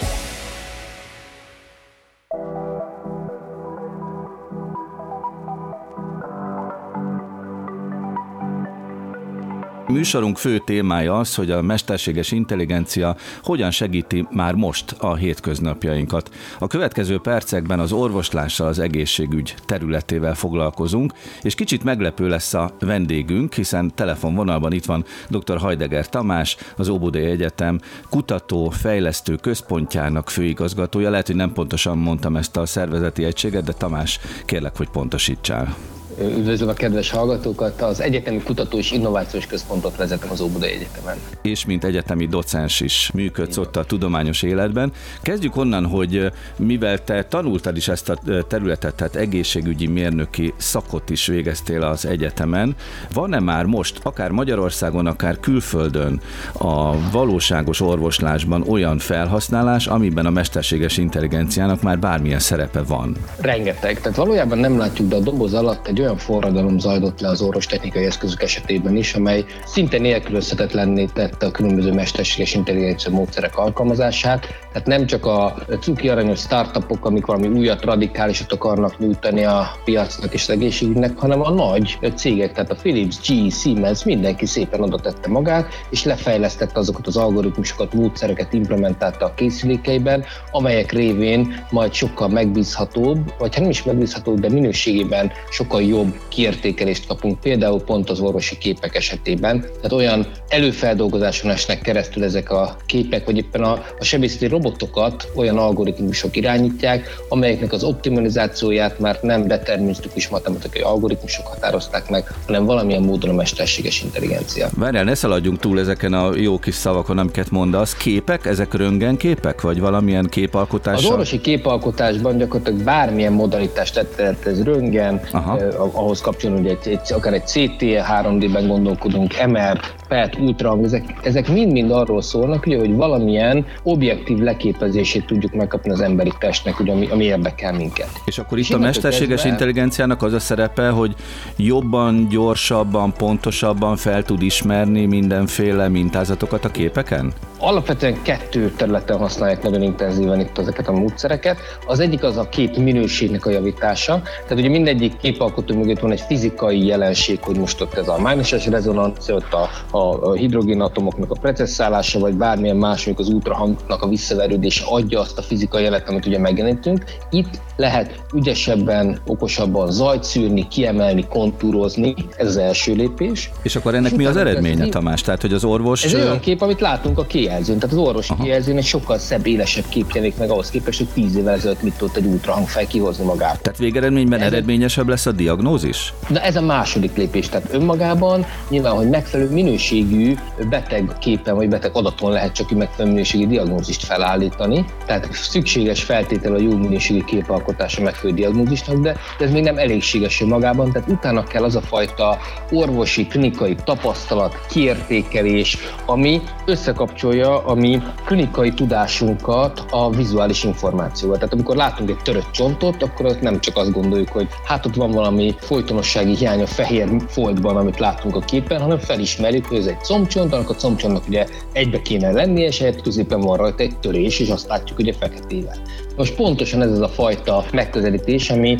Műsorunk fő témája az, hogy a mesterséges intelligencia hogyan segíti már most a hétköznapjainkat. A következő percekben az orvoslással az egészségügy területével foglalkozunk, és kicsit meglepő lesz a vendégünk, hiszen telefonvonalban itt van dr. Hajdeger Tamás, az Óbudai Egyetem kutató, fejlesztő központjának főigazgatója. Lehet, hogy nem pontosan mondtam ezt a szervezeti egységet, de Tamás, kérlek, hogy pontosítsál. Üdvözlöm a kedves hallgatókat! Az Egyetemi Kutató és Innovációs Központot vezetem az Óbudai Egyetemen. És mint egyetemi docens is működsz ott a tudományos életben. Kezdjük onnan, hogy mivel te tanultad is ezt a területet, tehát egészségügyi mérnöki szakot is végeztél az egyetemen, van-e már most, akár Magyarországon, akár külföldön a valóságos orvoslásban olyan felhasználás, amiben a mesterséges intelligenciának már bármilyen szerepe van? Rengeteg. Tehát valójában nem látjuk, de a doboz alatt egy olyan forradalom zajlott le az orvostechnikai eszközök esetében is, amely szinte nélkülözhetetlenné tette a különböző mesterséges intelligencia módszerek alkalmazását. Tehát nem csak a cuki aranyos startupok, amik valami újat, radikálisat akarnak nyújtani a piacnak és az egészségügynek, hanem a nagy cégek, tehát a Philips, GE, Siemens, mindenki szépen oda tette magát, és lefejlesztette azokat az algoritmusokat, módszereket implementálta a készülékeiben, amelyek révén majd sokkal megbízhatóbb, vagy hát nem is megbízhatóbb, de minőségében sokkal jobb kiértékelést kapunk, például pont az orvosi képek esetében. Tehát olyan előfeldolgozáson esnek keresztül ezek a képek, vagy éppen a, a sebészeti robotokat olyan algoritmusok irányítják, amelyeknek az optimalizációját már nem determinisztikus matematikai algoritmusok határozták meg, hanem valamilyen módon a mesterséges intelligencia. Várjál, ne szaladjunk túl ezeken a jó kis szavakon, amiket mondasz. Képek, ezek röntgenképek, vagy valamilyen képalkotás? Az orvosi képalkotásban gyakorlatilag bármilyen modalitást tett, ez röntgen, eh, ahhoz kapcsolódóan, hogy egy, egy, akár egy CT, 3D-ben gondolkodunk, MR, PET, ultrahang, ezek, ezek mind-mind arról szólnak, ugye, hogy valamilyen objektív leképezését tudjuk megkapni az emberi testnek, ugye, ami, ami érdekel minket. És akkor itt a mesterséges kezdve... intelligenciának az a szerepe, hogy jobban, gyorsabban, pontosabban fel tud ismerni mindenféle mintázatokat a képeken? Alapvetően kettő területen használják nagyon intenzíven itt ezeket a módszereket. Az egyik az a kép minőségnek a javítása. Tehát ugye mindegyik képalkotó mögött van egy fizikai jelenség, hogy most ott ez a mágneses rezonancia, ott a, a, a hidrogénatomoknak a precesszálása, vagy bármilyen más, mondjuk az ultrahangnak a visszaverődése adja azt a fizikai jelet, amit ugye megjelenítünk. Itt lehet ügyesebben, okosabban zajt szűrni, kiemelni, kontúrozni, ez az első lépés. És akkor ennek és mi az eredménye, Tamás? Tehát, hogy az orvos... Ez olyan kép, amit látunk a kijelzőn. Tehát az orvosi Aha. kijelzőn egy sokkal szebb, élesebb kép jelenik meg ahhoz képest, hogy tíz évvel ezelőtt mit tudott egy ultrahangfej kihozni magát. Tehát végeredményben ez eredményesebb lesz a diagnózis? Na ez a második lépés. Tehát önmagában nyilván, hogy megfelelő minőségű beteg képen vagy beteg adaton lehet csak megfelelő minőségű diagnózist felállítani. Tehát szükséges feltétel a jó minőségű képalkotása megfelelő diagnózisnak, de ez még nem elégséges önmagában. Tehát utána kell az a fajta orvosi, klinikai tapasztalat, kiértékelés, ami összekapcsolja a mi klinikai tudásunkat a vizuális információval. Tehát amikor látunk egy törött csontot, akkor ott nem csak azt gondoljuk, hogy hát ott van valami folytonossági hiány a fehér foltban, amit látunk a képen, hanem felismerjük, hogy ez egy combcsont, annak a combcsontnak ugye egybe kéne lennie, és ehhez középen van rajta egy törés, és azt látjuk ugye feketével. Most pontosan ez az a fajta megközelítés, ami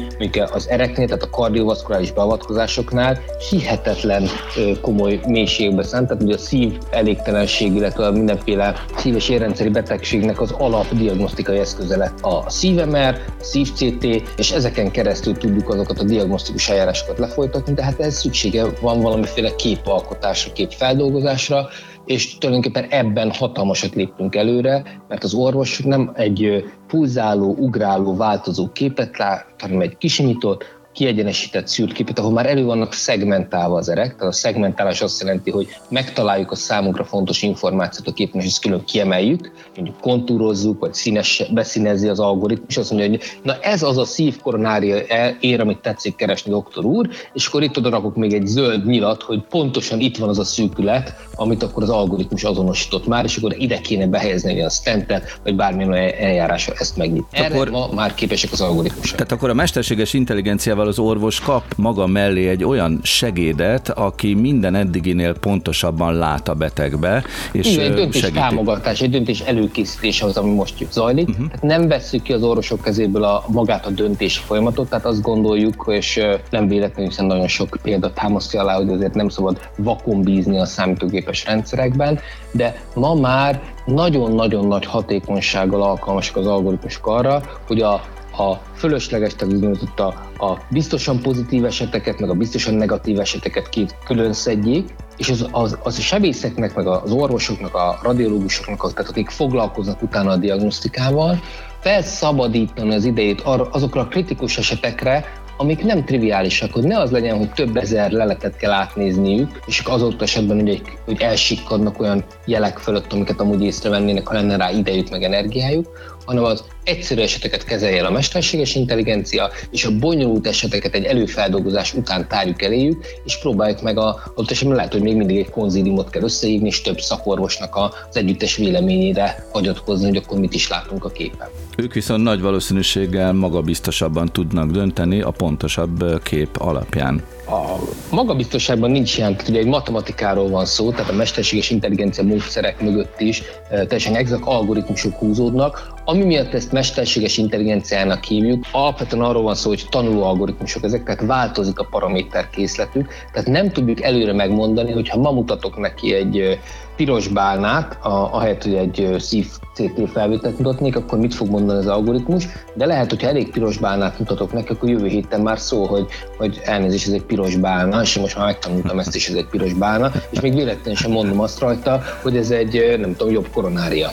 az ereknél, tehát a kardiovaszkuláris beavatkozásoknál hihetetlen komoly mélységbe szánt, tehát ugye a szív elégtelenség, illetve a mindenféle szíves érrendszeri betegségnek az alapdiagnosztikai eszköze lett a szívemer, a szív-CT, és ezeken keresztül tudjuk azokat a diagnosztikus eljárásokat lefolytatni, de hát ez szüksége van valamiféle képalkotásra, képfeldolgozásra, és tulajdonképpen ebben hatalmasat léptünk előre, mert az orvos nem egy pulzáló, ugráló, változó képet lát, hanem egy kisimított, kiegyenesített szűrt képet, ahol már elő vannak szegmentálva az erek. Tehát a szegmentálás azt jelenti, hogy megtaláljuk a számunkra fontos információt a képen, és ezt külön kiemeljük, mondjuk kontúrozzuk, vagy színes, beszínezi az algoritmus, azt mondja, hogy na ez az a szívkoronária ér, amit tetszik keresni, doktor úr, és akkor itt oda rakok még egy zöld nyilat, hogy pontosan itt van az a szűkület, amit akkor az algoritmus azonosított már, és akkor ide kéne behelyezni a stentet, vagy bármilyen eljárásra ezt megnyitni. Erre akkor, ma már képesek az algoritmusok. Tehát akkor a mesterséges intelligenciával az orvos kap maga mellé egy olyan segédet, aki minden eddiginél pontosabban lát a betegbe, és Igen, egy döntés segíti. támogatás, egy döntés előkészítése az, ami most zajlik. Uh-huh. Tehát nem vesszük ki az orvosok kezéből a, magát a döntési folyamatot, tehát azt gondoljuk, és nem véletlenül, hiszen nagyon sok példa támasztja alá, hogy azért nem szabad vakon bízni a számítógépes rendszerekben, de ma már nagyon-nagyon nagy hatékonysággal alkalmasak az algoritmusok arra, hogy a a fölösleges, tehát a, a biztosan pozitív eseteket, meg a biztosan negatív eseteket két külön szedjék, és az, az, az a sebészeknek, meg az orvosoknak, a radiológusoknak, tehát akik foglalkoznak utána a diagnosztikával, felszabadítani az idejét arra, azokra a kritikus esetekre, amik nem triviálisak, hogy ne az legyen, hogy több ezer leletet kell átnézniük, és azóta esetben ugye, hogy elsikkadnak olyan jelek fölött, amiket amúgy észrevennének, ha lenne rá idejük meg energiájuk, hanem az egyszerű eseteket kezelje el a mesterséges intelligencia, és a bonyolult eseteket egy előfeldolgozás után tárjuk eléjük, és próbáljuk meg a, ott esetben lehet, hogy még mindig egy konzíliumot kell összehívni, és több szakorvosnak az együttes véleményére hagyatkozni, hogy akkor mit is látunk a képen. Ők viszont nagy valószínűséggel magabiztosabban tudnak dönteni a pontosabb kép alapján a magabiztosságban nincs ilyen, ugye egy matematikáról van szó, tehát a mesterséges intelligencia módszerek mögött is teljesen exakt algoritmusok húzódnak, ami miatt ezt mesterséges intelligenciának hívjuk, alapvetően arról van szó, hogy tanuló algoritmusok ezek, tehát változik a paraméter készletük, tehát nem tudjuk előre megmondani, hogy ha ma mutatok neki egy piros bálnát, a, ahelyett, hogy egy szív CT felvételt mutatnék, akkor mit fog mondani az algoritmus, de lehet, hogy elég piros bálnát mutatok neki, akkor jövő héten már szó, hogy, hogy elnézést, ez egy piros bálna, és most már megtanultam ezt is, ez egy piros bálna, és még véletlenül sem mondom azt rajta, hogy ez egy, nem tudom, jobb koronária.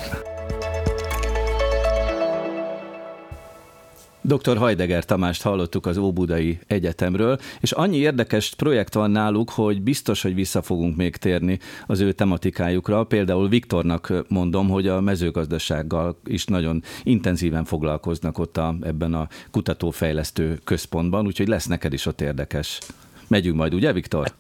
Dr. Hajdeger Tamást hallottuk az Óbudai Egyetemről, és annyi érdekes projekt van náluk, hogy biztos, hogy vissza fogunk még térni az ő tematikájukra. Például Viktornak mondom, hogy a mezőgazdasággal is nagyon intenzíven foglalkoznak ott a, ebben a kutatófejlesztő központban, úgyhogy lesz neked is ott érdekes. Megyünk majd, ugye, Viktor?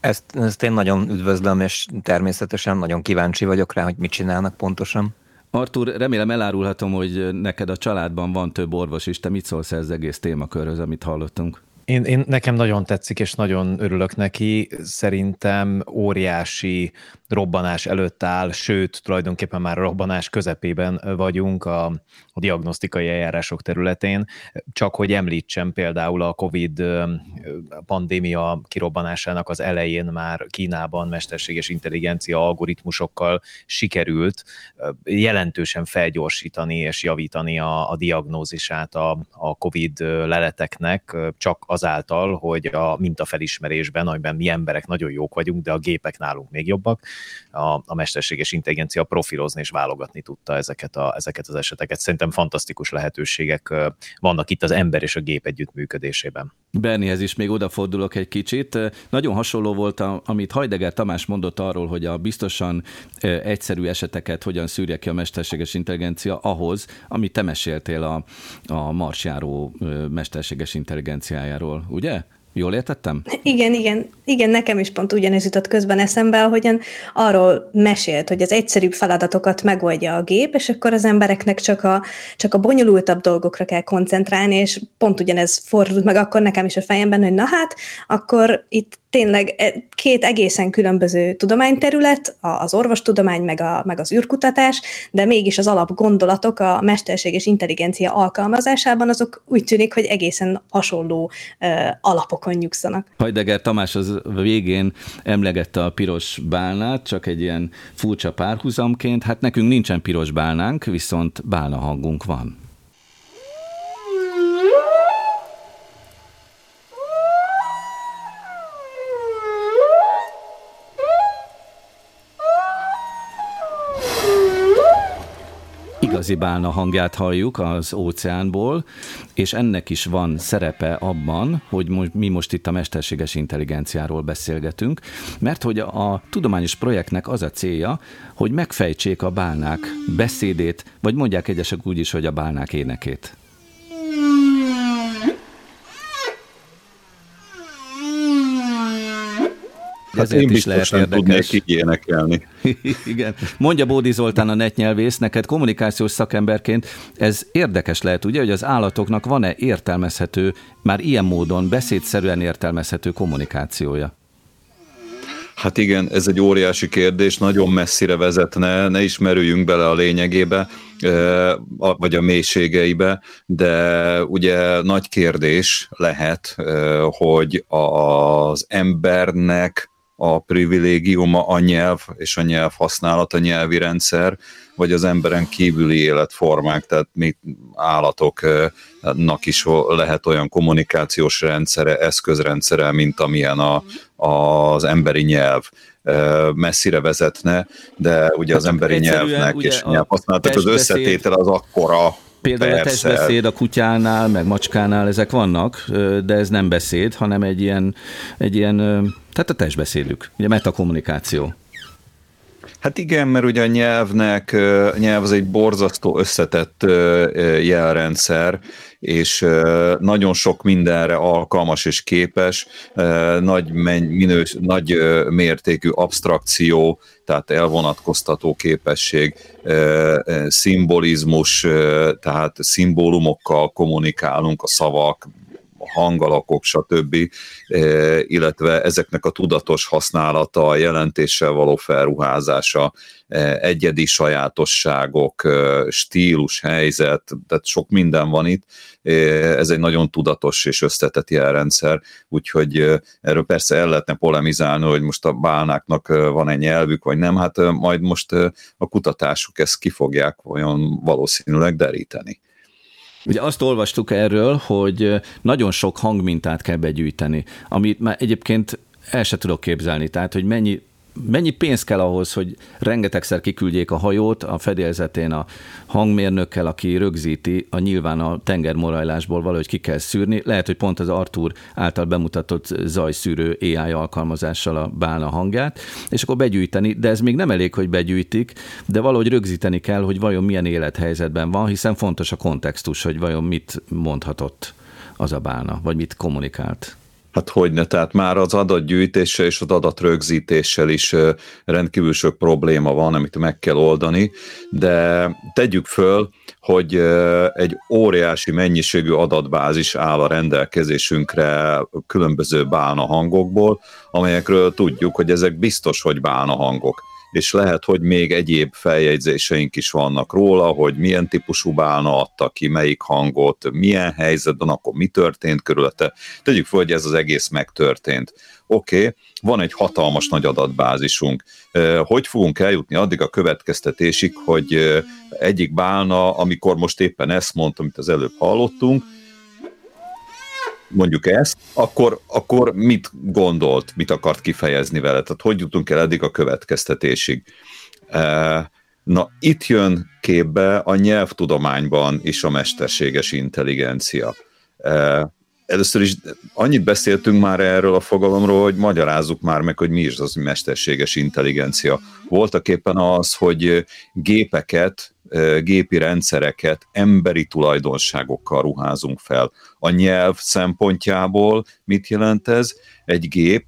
Ezt, ezt én nagyon üdvözlöm, és természetesen nagyon kíváncsi vagyok rá, hogy mit csinálnak pontosan. Artur, remélem elárulhatom, hogy neked a családban van több orvos is. Te mit szólsz ez egész témakörhöz, amit hallottunk? Én, én nekem nagyon tetszik, és nagyon örülök neki. Szerintem óriási robbanás előtt áll, sőt, tulajdonképpen már a robbanás közepében vagyunk a, a diagnosztikai eljárások területén. Csak hogy említsem például a COVID pandémia kirobbanásának az elején már Kínában mesterséges intelligencia algoritmusokkal sikerült jelentősen felgyorsítani és javítani a, a diagnózisát a, a COVID leleteknek, csak azáltal, hogy a mintafelismerésben, amiben mi emberek nagyon jók vagyunk, de a gépek nálunk még jobbak, a, a mesterséges intelligencia profilozni és válogatni tudta ezeket, a, ezeket az eseteket. Szerintem fantasztikus lehetőségek vannak itt az ember és a gép együttműködésében. Bernihez is még odafordulok egy kicsit. Nagyon hasonló volt, amit Hajdeger Tamás mondott arról, hogy a biztosan egyszerű eseteket hogyan szűrje ki a mesterséges intelligencia ahhoz, amit te meséltél a, a marsjáró mesterséges intelligenciájáról, ugye? Jól értettem? Igen, igen, igen, nekem is pont ugyanez jutott közben eszembe, ahogyan arról mesélt, hogy az egyszerűbb feladatokat megoldja a gép, és akkor az embereknek csak a, csak a bonyolultabb dolgokra kell koncentrálni, és pont ugyanez fordult meg akkor nekem is a fejemben, hogy na hát, akkor itt tényleg e, két egészen különböző tudományterület, az orvostudomány meg, a, meg az űrkutatás, de mégis az alapgondolatok a mesterséges intelligencia alkalmazásában azok úgy tűnik, hogy egészen hasonló uh, alapokon nyugszanak. Hajdeger Tamás az végén emlegette a piros bálnát, csak egy ilyen furcsa párhuzamként. Hát nekünk nincsen piros bálnánk, viszont bálna hangunk van. Igazi bálna hangját halljuk az óceánból, és ennek is van szerepe abban, hogy mi most itt a mesterséges intelligenciáról beszélgetünk, mert hogy a tudományos projektnek az a célja, hogy megfejtsék a bálnák beszédét, vagy mondják egyesek úgy is, hogy a bálnák énekét. Hát Ezért én is lehet érdekes. tudnék énekelni. Igen. Mondja Bódi Zoltán a netnyelvész, neked kommunikációs szakemberként ez érdekes lehet, ugye, hogy az állatoknak van-e értelmezhető, már ilyen módon beszédszerűen értelmezhető kommunikációja? Hát igen, ez egy óriási kérdés, nagyon messzire vezetne, ne ismerüljünk bele a lényegébe, vagy a mélységeibe, de ugye nagy kérdés lehet, hogy az embernek a privilégiuma a nyelv és a nyelv használat, a nyelvi rendszer, vagy az emberen kívüli életformák, tehát mi állatoknak is lehet olyan kommunikációs rendszere, eszközrendszere, mint amilyen a, az emberi nyelv. Messzire vezetne, de ugye az hát emberi nyelvnek és nyelvhasználatnak az összetétel az akkora, Például Persze. a testbeszéd a kutyánál, meg macskánál ezek vannak, de ez nem beszéd, hanem egy ilyen, egy ilyen tehát a testbeszédük, ugye metakommunikáció. Hát igen, mert ugye a nyelvnek, nyelv az egy borzasztó összetett jelrendszer, és nagyon sok mindenre alkalmas és képes, nagy, minős, nagy mértékű abstrakció, tehát elvonatkoztató képesség, szimbolizmus, tehát szimbólumokkal kommunikálunk a szavak, hangalakok, stb., illetve ezeknek a tudatos használata, a jelentéssel való felruházása, egyedi sajátosságok, stílus, helyzet, tehát sok minden van itt. Ez egy nagyon tudatos és összetett jelrendszer, úgyhogy erről persze el lehetne polemizálni, hogy most a bálnáknak van egy nyelvük, vagy nem, hát majd most a kutatásuk ezt ki fogják olyan valószínűleg deríteni. Ugye azt olvastuk erről, hogy nagyon sok hangmintát kell begyűjteni, amit már egyébként el se tudok képzelni, tehát hogy mennyi mennyi pénz kell ahhoz, hogy rengetegszer kiküldjék a hajót a fedélzetén a hangmérnökkel, aki rögzíti, a nyilván a tengermorajlásból valahogy ki kell szűrni. Lehet, hogy pont az Artur által bemutatott zajszűrő AI alkalmazással a bálna hangját, és akkor begyűjteni, de ez még nem elég, hogy begyűjtik, de valahogy rögzíteni kell, hogy vajon milyen élethelyzetben van, hiszen fontos a kontextus, hogy vajon mit mondhatott az a bálna, vagy mit kommunikált. Hát hogyne, tehát már az adatgyűjtéssel és az adatrögzítéssel is rendkívül sok probléma van, amit meg kell oldani, de tegyük föl, hogy egy óriási mennyiségű adatbázis áll a rendelkezésünkre különböző bálna hangokból, amelyekről tudjuk, hogy ezek biztos, hogy bálna hangok és lehet, hogy még egyéb feljegyzéseink is vannak róla, hogy milyen típusú bálna adta ki, melyik hangot, milyen helyzetben, akkor mi történt körülötte. Tegyük fel, hogy ez az egész megtörtént. Oké, okay, van egy hatalmas nagy adatbázisunk. Hogy fogunk eljutni addig a következtetésig, hogy egyik bálna, amikor most éppen ezt mondtam, amit az előbb hallottunk, mondjuk ezt, akkor, akkor mit gondolt, mit akart kifejezni vele? Tehát hogy jutunk el eddig a következtetésig? E, na, itt jön képbe a nyelvtudományban is a mesterséges intelligencia. Először is annyit beszéltünk már erről a fogalomról, hogy magyarázzuk már meg, hogy mi is az mesterséges intelligencia. Voltak éppen az, hogy gépeket gépi rendszereket emberi tulajdonságokkal ruházunk fel. A nyelv szempontjából mit jelent ez? Egy gép,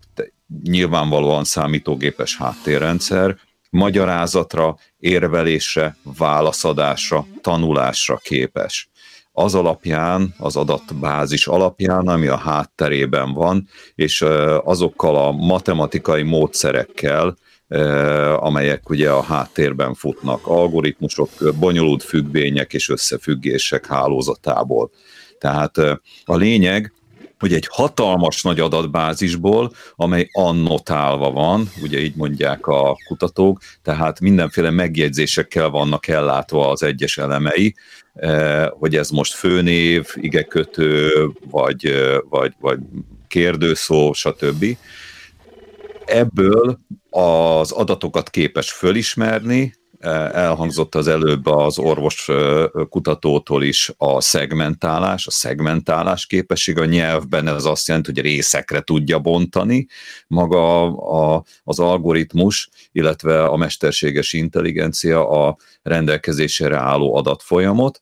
nyilvánvalóan számítógépes háttérrendszer, magyarázatra, érvelésre, válaszadásra, tanulásra képes. Az alapján, az adatbázis alapján, ami a hátterében van, és azokkal a matematikai módszerekkel, amelyek ugye a háttérben futnak, algoritmusok, bonyolult függvények és összefüggések hálózatából. Tehát a lényeg, hogy egy hatalmas nagy adatbázisból, amely annotálva van, ugye így mondják a kutatók, tehát mindenféle megjegyzésekkel vannak ellátva az egyes elemei, hogy ez most főnév, igekötő, vagy, vagy, vagy kérdőszó, stb. Ebből az adatokat képes fölismerni, elhangzott az előbb az orvos kutatótól is a szegmentálás, a szegmentálás képesség a nyelvben, ez azt jelenti, hogy részekre tudja bontani maga a, az algoritmus, illetve a mesterséges intelligencia a rendelkezésére álló adatfolyamot.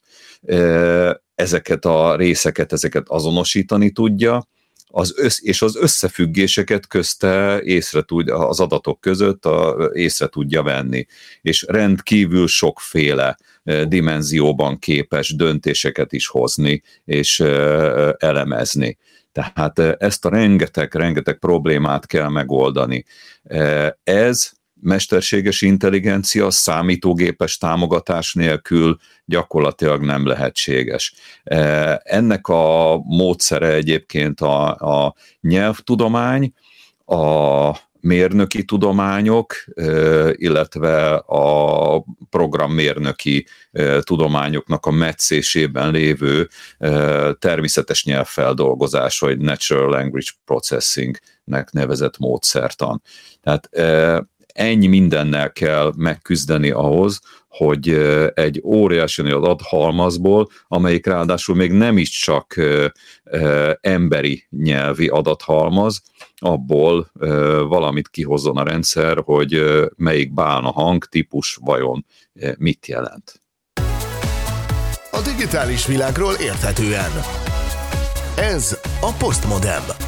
Ezeket a részeket, ezeket azonosítani tudja, az össz, és az összefüggéseket közte észre tud, az adatok között a, észre tudja venni, és rendkívül sokféle dimenzióban képes döntéseket is hozni és elemezni. Tehát ezt a rengeteg, rengeteg problémát kell megoldani. Ez mesterséges intelligencia számítógépes támogatás nélkül gyakorlatilag nem lehetséges. E, ennek a módszere egyébként a, a nyelvtudomány, a mérnöki tudományok, e, illetve a programmérnöki e, tudományoknak a meccésében lévő természetes nyelvfeldolgozás, vagy Natural Language Processing-nek nevezett módszertan. Tehát ennyi mindennel kell megküzdeni ahhoz, hogy egy óriási nagy adathalmazból, amelyik ráadásul még nem is csak emberi nyelvi adathalmaz, abból valamit kihozzon a rendszer, hogy melyik bálna hang típus vajon mit jelent. A digitális világról érthetően. Ez a Postmodem.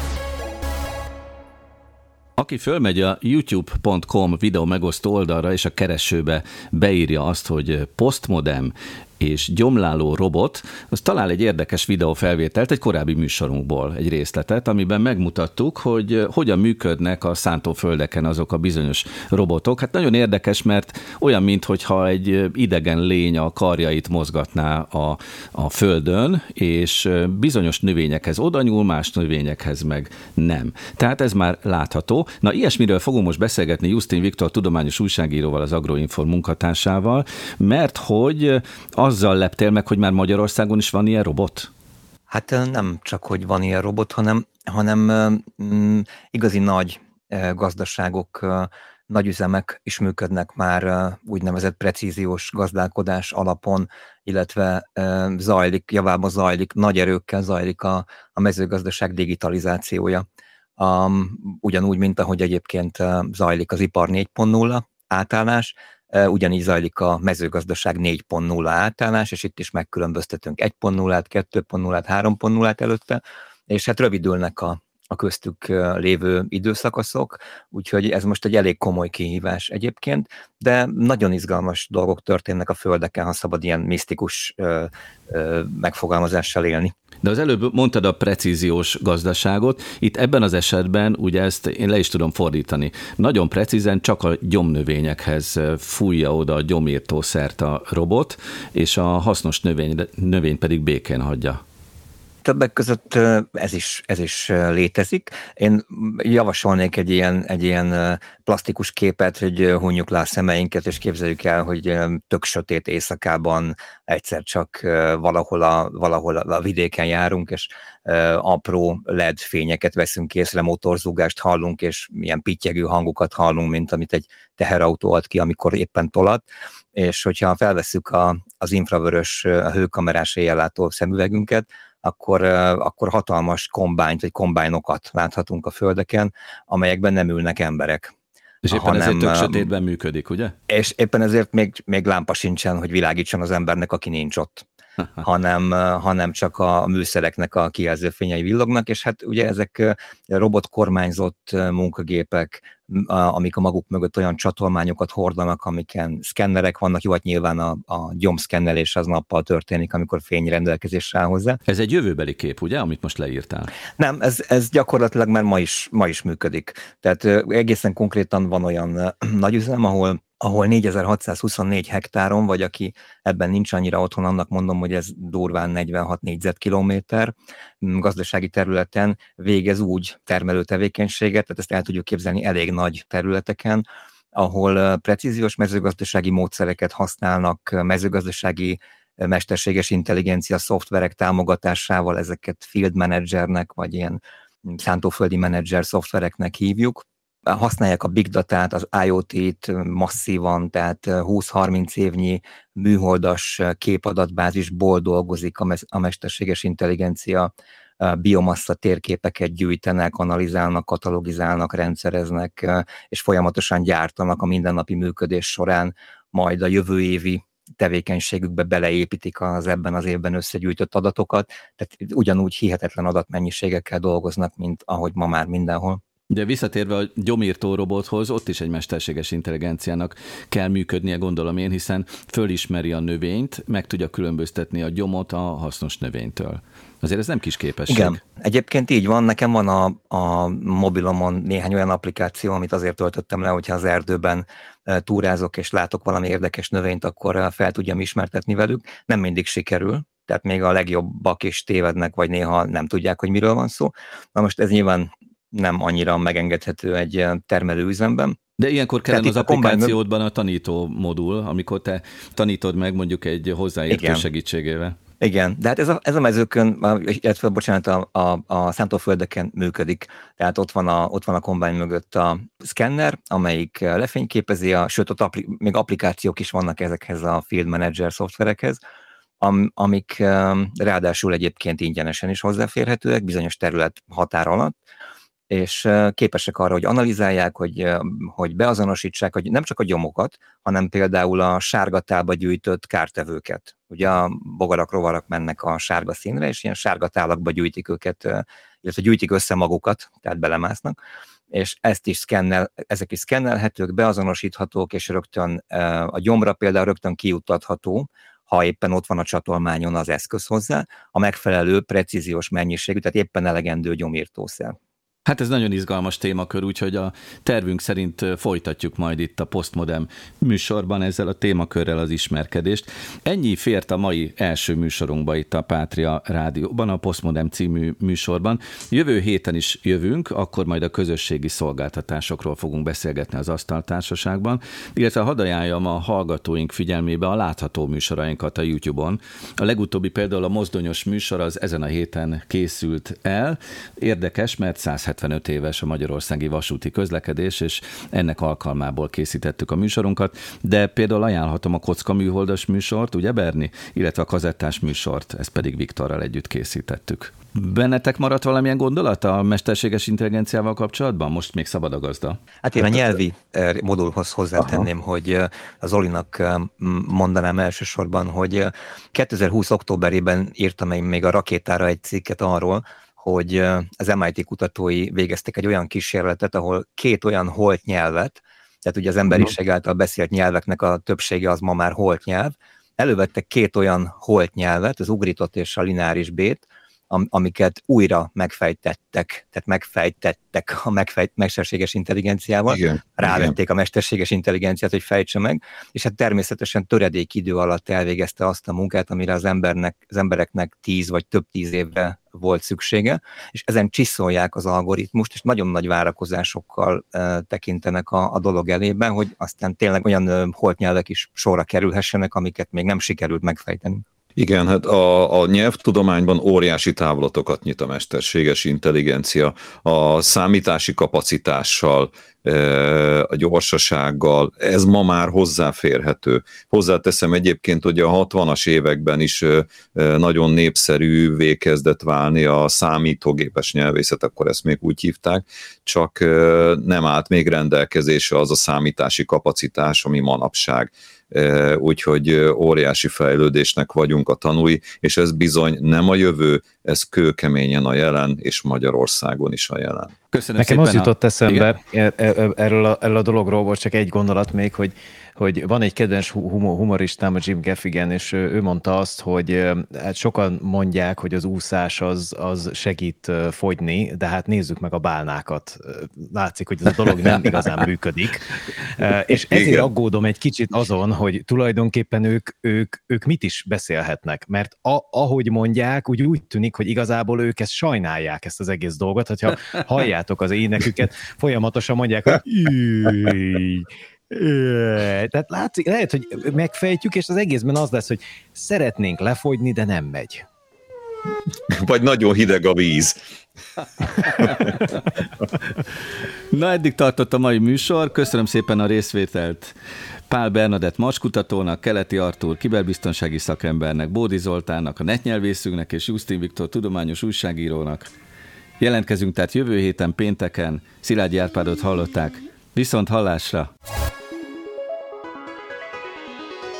Aki fölmegy a youtube.com videó megosztó oldalra, és a keresőbe beírja azt, hogy postmodem és gyomláló robot, az talál egy érdekes videófelvételt egy korábbi műsorunkból, egy részletet, amiben megmutattuk, hogy hogyan működnek a szántóföldeken azok a bizonyos robotok. Hát nagyon érdekes, mert olyan, mintha egy idegen lény a karjait mozgatná a, a földön, és bizonyos növényekhez oda nyúl, más növényekhez meg nem. Tehát ez már látható. Na, ilyesmiről fogunk most beszélgetni Justin Viktor tudományos újságíróval, az Agroinform munkatársával, mert hogy az azzal leptél meg, hogy már Magyarországon is van ilyen robot? Hát nem csak, hogy van ilyen robot, hanem, hanem mm, igazi nagy gazdaságok, nagy üzemek is működnek már úgynevezett precíziós gazdálkodás alapon, illetve zajlik, javában zajlik, nagy erőkkel zajlik a, a mezőgazdaság digitalizációja. Um, ugyanúgy, mint ahogy egyébként zajlik az ipar 4.0 átállás, ugyanígy zajlik a mezőgazdaság 4.0 átállás, és itt is megkülönböztetünk 1.0-át, 2.0-át, 3.0-át előtte, és hát rövidülnek a, a köztük lévő időszakaszok, úgyhogy ez most egy elég komoly kihívás egyébként, de nagyon izgalmas dolgok történnek a földeken, ha szabad ilyen misztikus ö, ö, megfogalmazással élni. De az előbb mondtad a precíziós gazdaságot, itt ebben az esetben ugye ezt én le is tudom fordítani. Nagyon precízen csak a gyomnövényekhez fújja oda a gyomírtószert a robot, és a hasznos növény, növény pedig békén hagyja. Többek között ez is, ez is létezik. Én javasolnék egy ilyen, egy ilyen plastikus képet, hogy hunjuk le a szemeinket, és képzeljük el, hogy tök sötét éjszakában egyszer csak valahol a, valahol a vidéken járunk, és apró LED fényeket veszünk észre, motorzúgást hallunk, és milyen pittyegő hangokat hallunk, mint amit egy teherautó ad ki, amikor éppen tolat, és hogyha felveszük a, az infravörös, a hőkamerás éjjellátó szemüvegünket, akkor, akkor hatalmas kombányt vagy kombájnokat láthatunk a földeken, amelyekben nem ülnek emberek. És éppen hanem, ezért tök sötétben működik, ugye? És éppen ezért még, még lámpa sincsen, hogy világítson az embernek, aki nincs ott. hanem, hanem csak a műszereknek a kijelzőfényei villognak, és hát ugye ezek robotkormányzott munkagépek, amik a maguk mögött olyan csatolmányokat hordanak, amiken szkennerek vannak, jó, hát nyilván a, a gyomszkennelés az nappal történik, amikor fény rendelkezésre áll hozzá. Ez egy jövőbeli kép, ugye, amit most leírtál? Nem, ez, ez gyakorlatilag már ma is, ma is működik. Tehát egészen konkrétan van olyan nagy üzem, ahol ahol 4624 hektáron, vagy aki ebben nincs annyira otthon, annak mondom, hogy ez durván 46 négyzetkilométer. Mm, gazdasági területen végez úgy termelő tevékenységet, tehát ezt el tudjuk képzelni elég nagy területeken, ahol precíziós mezőgazdasági módszereket használnak, mezőgazdasági mesterséges intelligencia szoftverek támogatásával, ezeket field managernek, vagy ilyen szántóföldi menedzser szoftvereknek hívjuk, használják a big datát, az IoT-t masszívan, tehát 20-30 évnyi műholdas képadatbázisból dolgozik a mesterséges intelligencia, biomassa térképeket gyűjtenek, analizálnak, katalogizálnak, rendszereznek, és folyamatosan gyártanak a mindennapi működés során, majd a jövő évi tevékenységükbe beleépítik az ebben az évben összegyűjtött adatokat, tehát ugyanúgy hihetetlen adatmennyiségekkel dolgoznak, mint ahogy ma már mindenhol. Ugye visszatérve a gyomírtó robothoz, ott is egy mesterséges intelligenciának kell működnie, gondolom én, hiszen fölismeri a növényt, meg tudja különböztetni a gyomot a hasznos növénytől. Azért ez nem kis képesség. Igen, egyébként így van. Nekem van a, a mobilomon néhány olyan applikáció, amit azért töltöttem le, hogyha az erdőben túrázok és látok valami érdekes növényt, akkor fel tudjam ismertetni velük. Nem mindig sikerül, tehát még a legjobbak is tévednek, vagy néha nem tudják, hogy miről van szó. Na most ez nyilván nem annyira megengedhető egy termelőüzemben. De ilyenkor kellene az applikációdban a tanító modul, amikor te tanítod meg mondjuk egy hozzáértő Igen. segítségével. Igen, de hát ez a, ez a mezőkön, illetve bocsánat, a, a, a szántóföldeken működik. Tehát ott van a, ott van a kombány mögött a szkenner, amelyik lefényképezi, a, sőt, ott appli, még applikációk is vannak ezekhez a Field Manager szoftverekhez, am, amik ráadásul egyébként ingyenesen is hozzáférhetőek bizonyos terület határ alatt, és képesek arra, hogy analizálják, hogy, hogy beazonosítsák, hogy nem csak a gyomokat, hanem például a sárga tálba gyűjtött kártevőket. Ugye a bogarak, rovarak mennek a sárga színre, és ilyen sárga tálakba gyűjtik őket, illetve gyűjtik össze magukat, tehát belemásznak, és ezt is szkennel, ezek is szkennelhetők, beazonosíthatók, és rögtön a gyomra például rögtön kiutatható, ha éppen ott van a csatolmányon az eszköz hozzá, a megfelelő precíziós mennyiségű, tehát éppen elegendő gyomírtószer. Hát ez nagyon izgalmas témakör, úgyhogy a tervünk szerint folytatjuk majd itt a Postmodem műsorban ezzel a témakörrel az ismerkedést. Ennyi fért a mai első műsorunkba itt a Pátria Rádióban, a Postmodem című műsorban. Jövő héten is jövünk, akkor majd a közösségi szolgáltatásokról fogunk beszélgetni az Asztaltársaságban, illetve hadd ajánljam a hallgatóink figyelmébe a látható műsorainkat a YouTube-on. A legutóbbi például a mozdonyos műsor az ezen a héten készült el. Érdekes, mert 170 75 éves a magyarországi vasúti közlekedés, és ennek alkalmából készítettük a műsorunkat, de például ajánlhatom a kocka műholdas műsort, ugye Berni, illetve a kazettás műsort, ezt pedig Viktorral együtt készítettük. Bennetek maradt valamilyen gondolat a mesterséges intelligenciával kapcsolatban? Most még szabad a gazda. Hát én a nyelvi eh, modulhoz hozzátenném, Aha. hogy eh, az Olinak eh, mondanám elsősorban, hogy 2020. októberében írtam én még a rakétára egy cikket arról, hogy az MIT kutatói végeztek egy olyan kísérletet, ahol két olyan holt nyelvet, tehát ugye az emberiség által beszélt nyelveknek a többsége az ma már holt nyelv, elővettek két olyan holt nyelvet, az ugritot és a lineáris bét, amiket újra megfejtettek, tehát megfejtettek a megfejt, mesterséges intelligenciával, igen, rávették igen. a mesterséges intelligenciát, hogy fejtse meg, és hát természetesen töredék idő alatt elvégezte azt a munkát, amire az, embernek, az embereknek tíz vagy több tíz évre volt szüksége, és ezen csiszolják az algoritmust, és nagyon nagy várakozásokkal e, tekintenek a, a dolog elébe, hogy aztán tényleg olyan e, holtnyelvek is sorra kerülhessenek, amiket még nem sikerült megfejteni. Igen, hát a, a nyelvtudományban óriási távlatokat nyit a mesterséges intelligencia. A számítási kapacitással, e, a gyorsasággal, ez ma már hozzáférhető. Hozzáteszem egyébként, hogy a 60-as években is e, nagyon népszerűvé kezdett válni a számítógépes nyelvészet, akkor ezt még úgy hívták, csak e, nem állt még rendelkezésre az a számítási kapacitás, ami manapság úgyhogy óriási fejlődésnek vagyunk a tanúi, és ez bizony nem a jövő, ez kőkeményen a jelen, és Magyarországon is a jelen. Köszönöm Nekem az jutott a... eszembe e, e, erről a, erről a dologról, volt csak egy gondolat még, hogy hogy van egy kedvenc humoristám, a Jim Gaffigan, és ő mondta azt, hogy hát sokan mondják, hogy az úszás az, az segít fogyni, de hát nézzük meg a bálnákat. Látszik, hogy ez a dolog nem igazán működik. És ezért Igen. aggódom egy kicsit azon, hogy tulajdonképpen ők, ők, ők mit is beszélhetnek, mert a, ahogy mondják, úgy úgy tűnik, hogy igazából ők ezt sajnálják, ezt az egész dolgot, hogyha halljátok az éneküket, folyamatosan mondják, hogy tehát látszik, lehet, hogy megfejtjük, és az egészben az lesz, hogy szeretnénk lefogyni, de nem megy. Vagy nagyon hideg a víz. Na, eddig tartott a mai műsor. Köszönöm szépen a részvételt Pál Bernadett macskutatónak, Keleti Artúr kiberbiztonsági szakembernek, Bódi Zoltánnak, a netnyelvészünknek és Justin Viktor tudományos újságírónak. Jelentkezünk tehát jövő héten pénteken. Szilágyi Árpádot hallották. Viszont hallásra!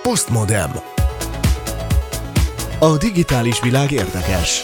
Postmodem. A digitális világ érdekes.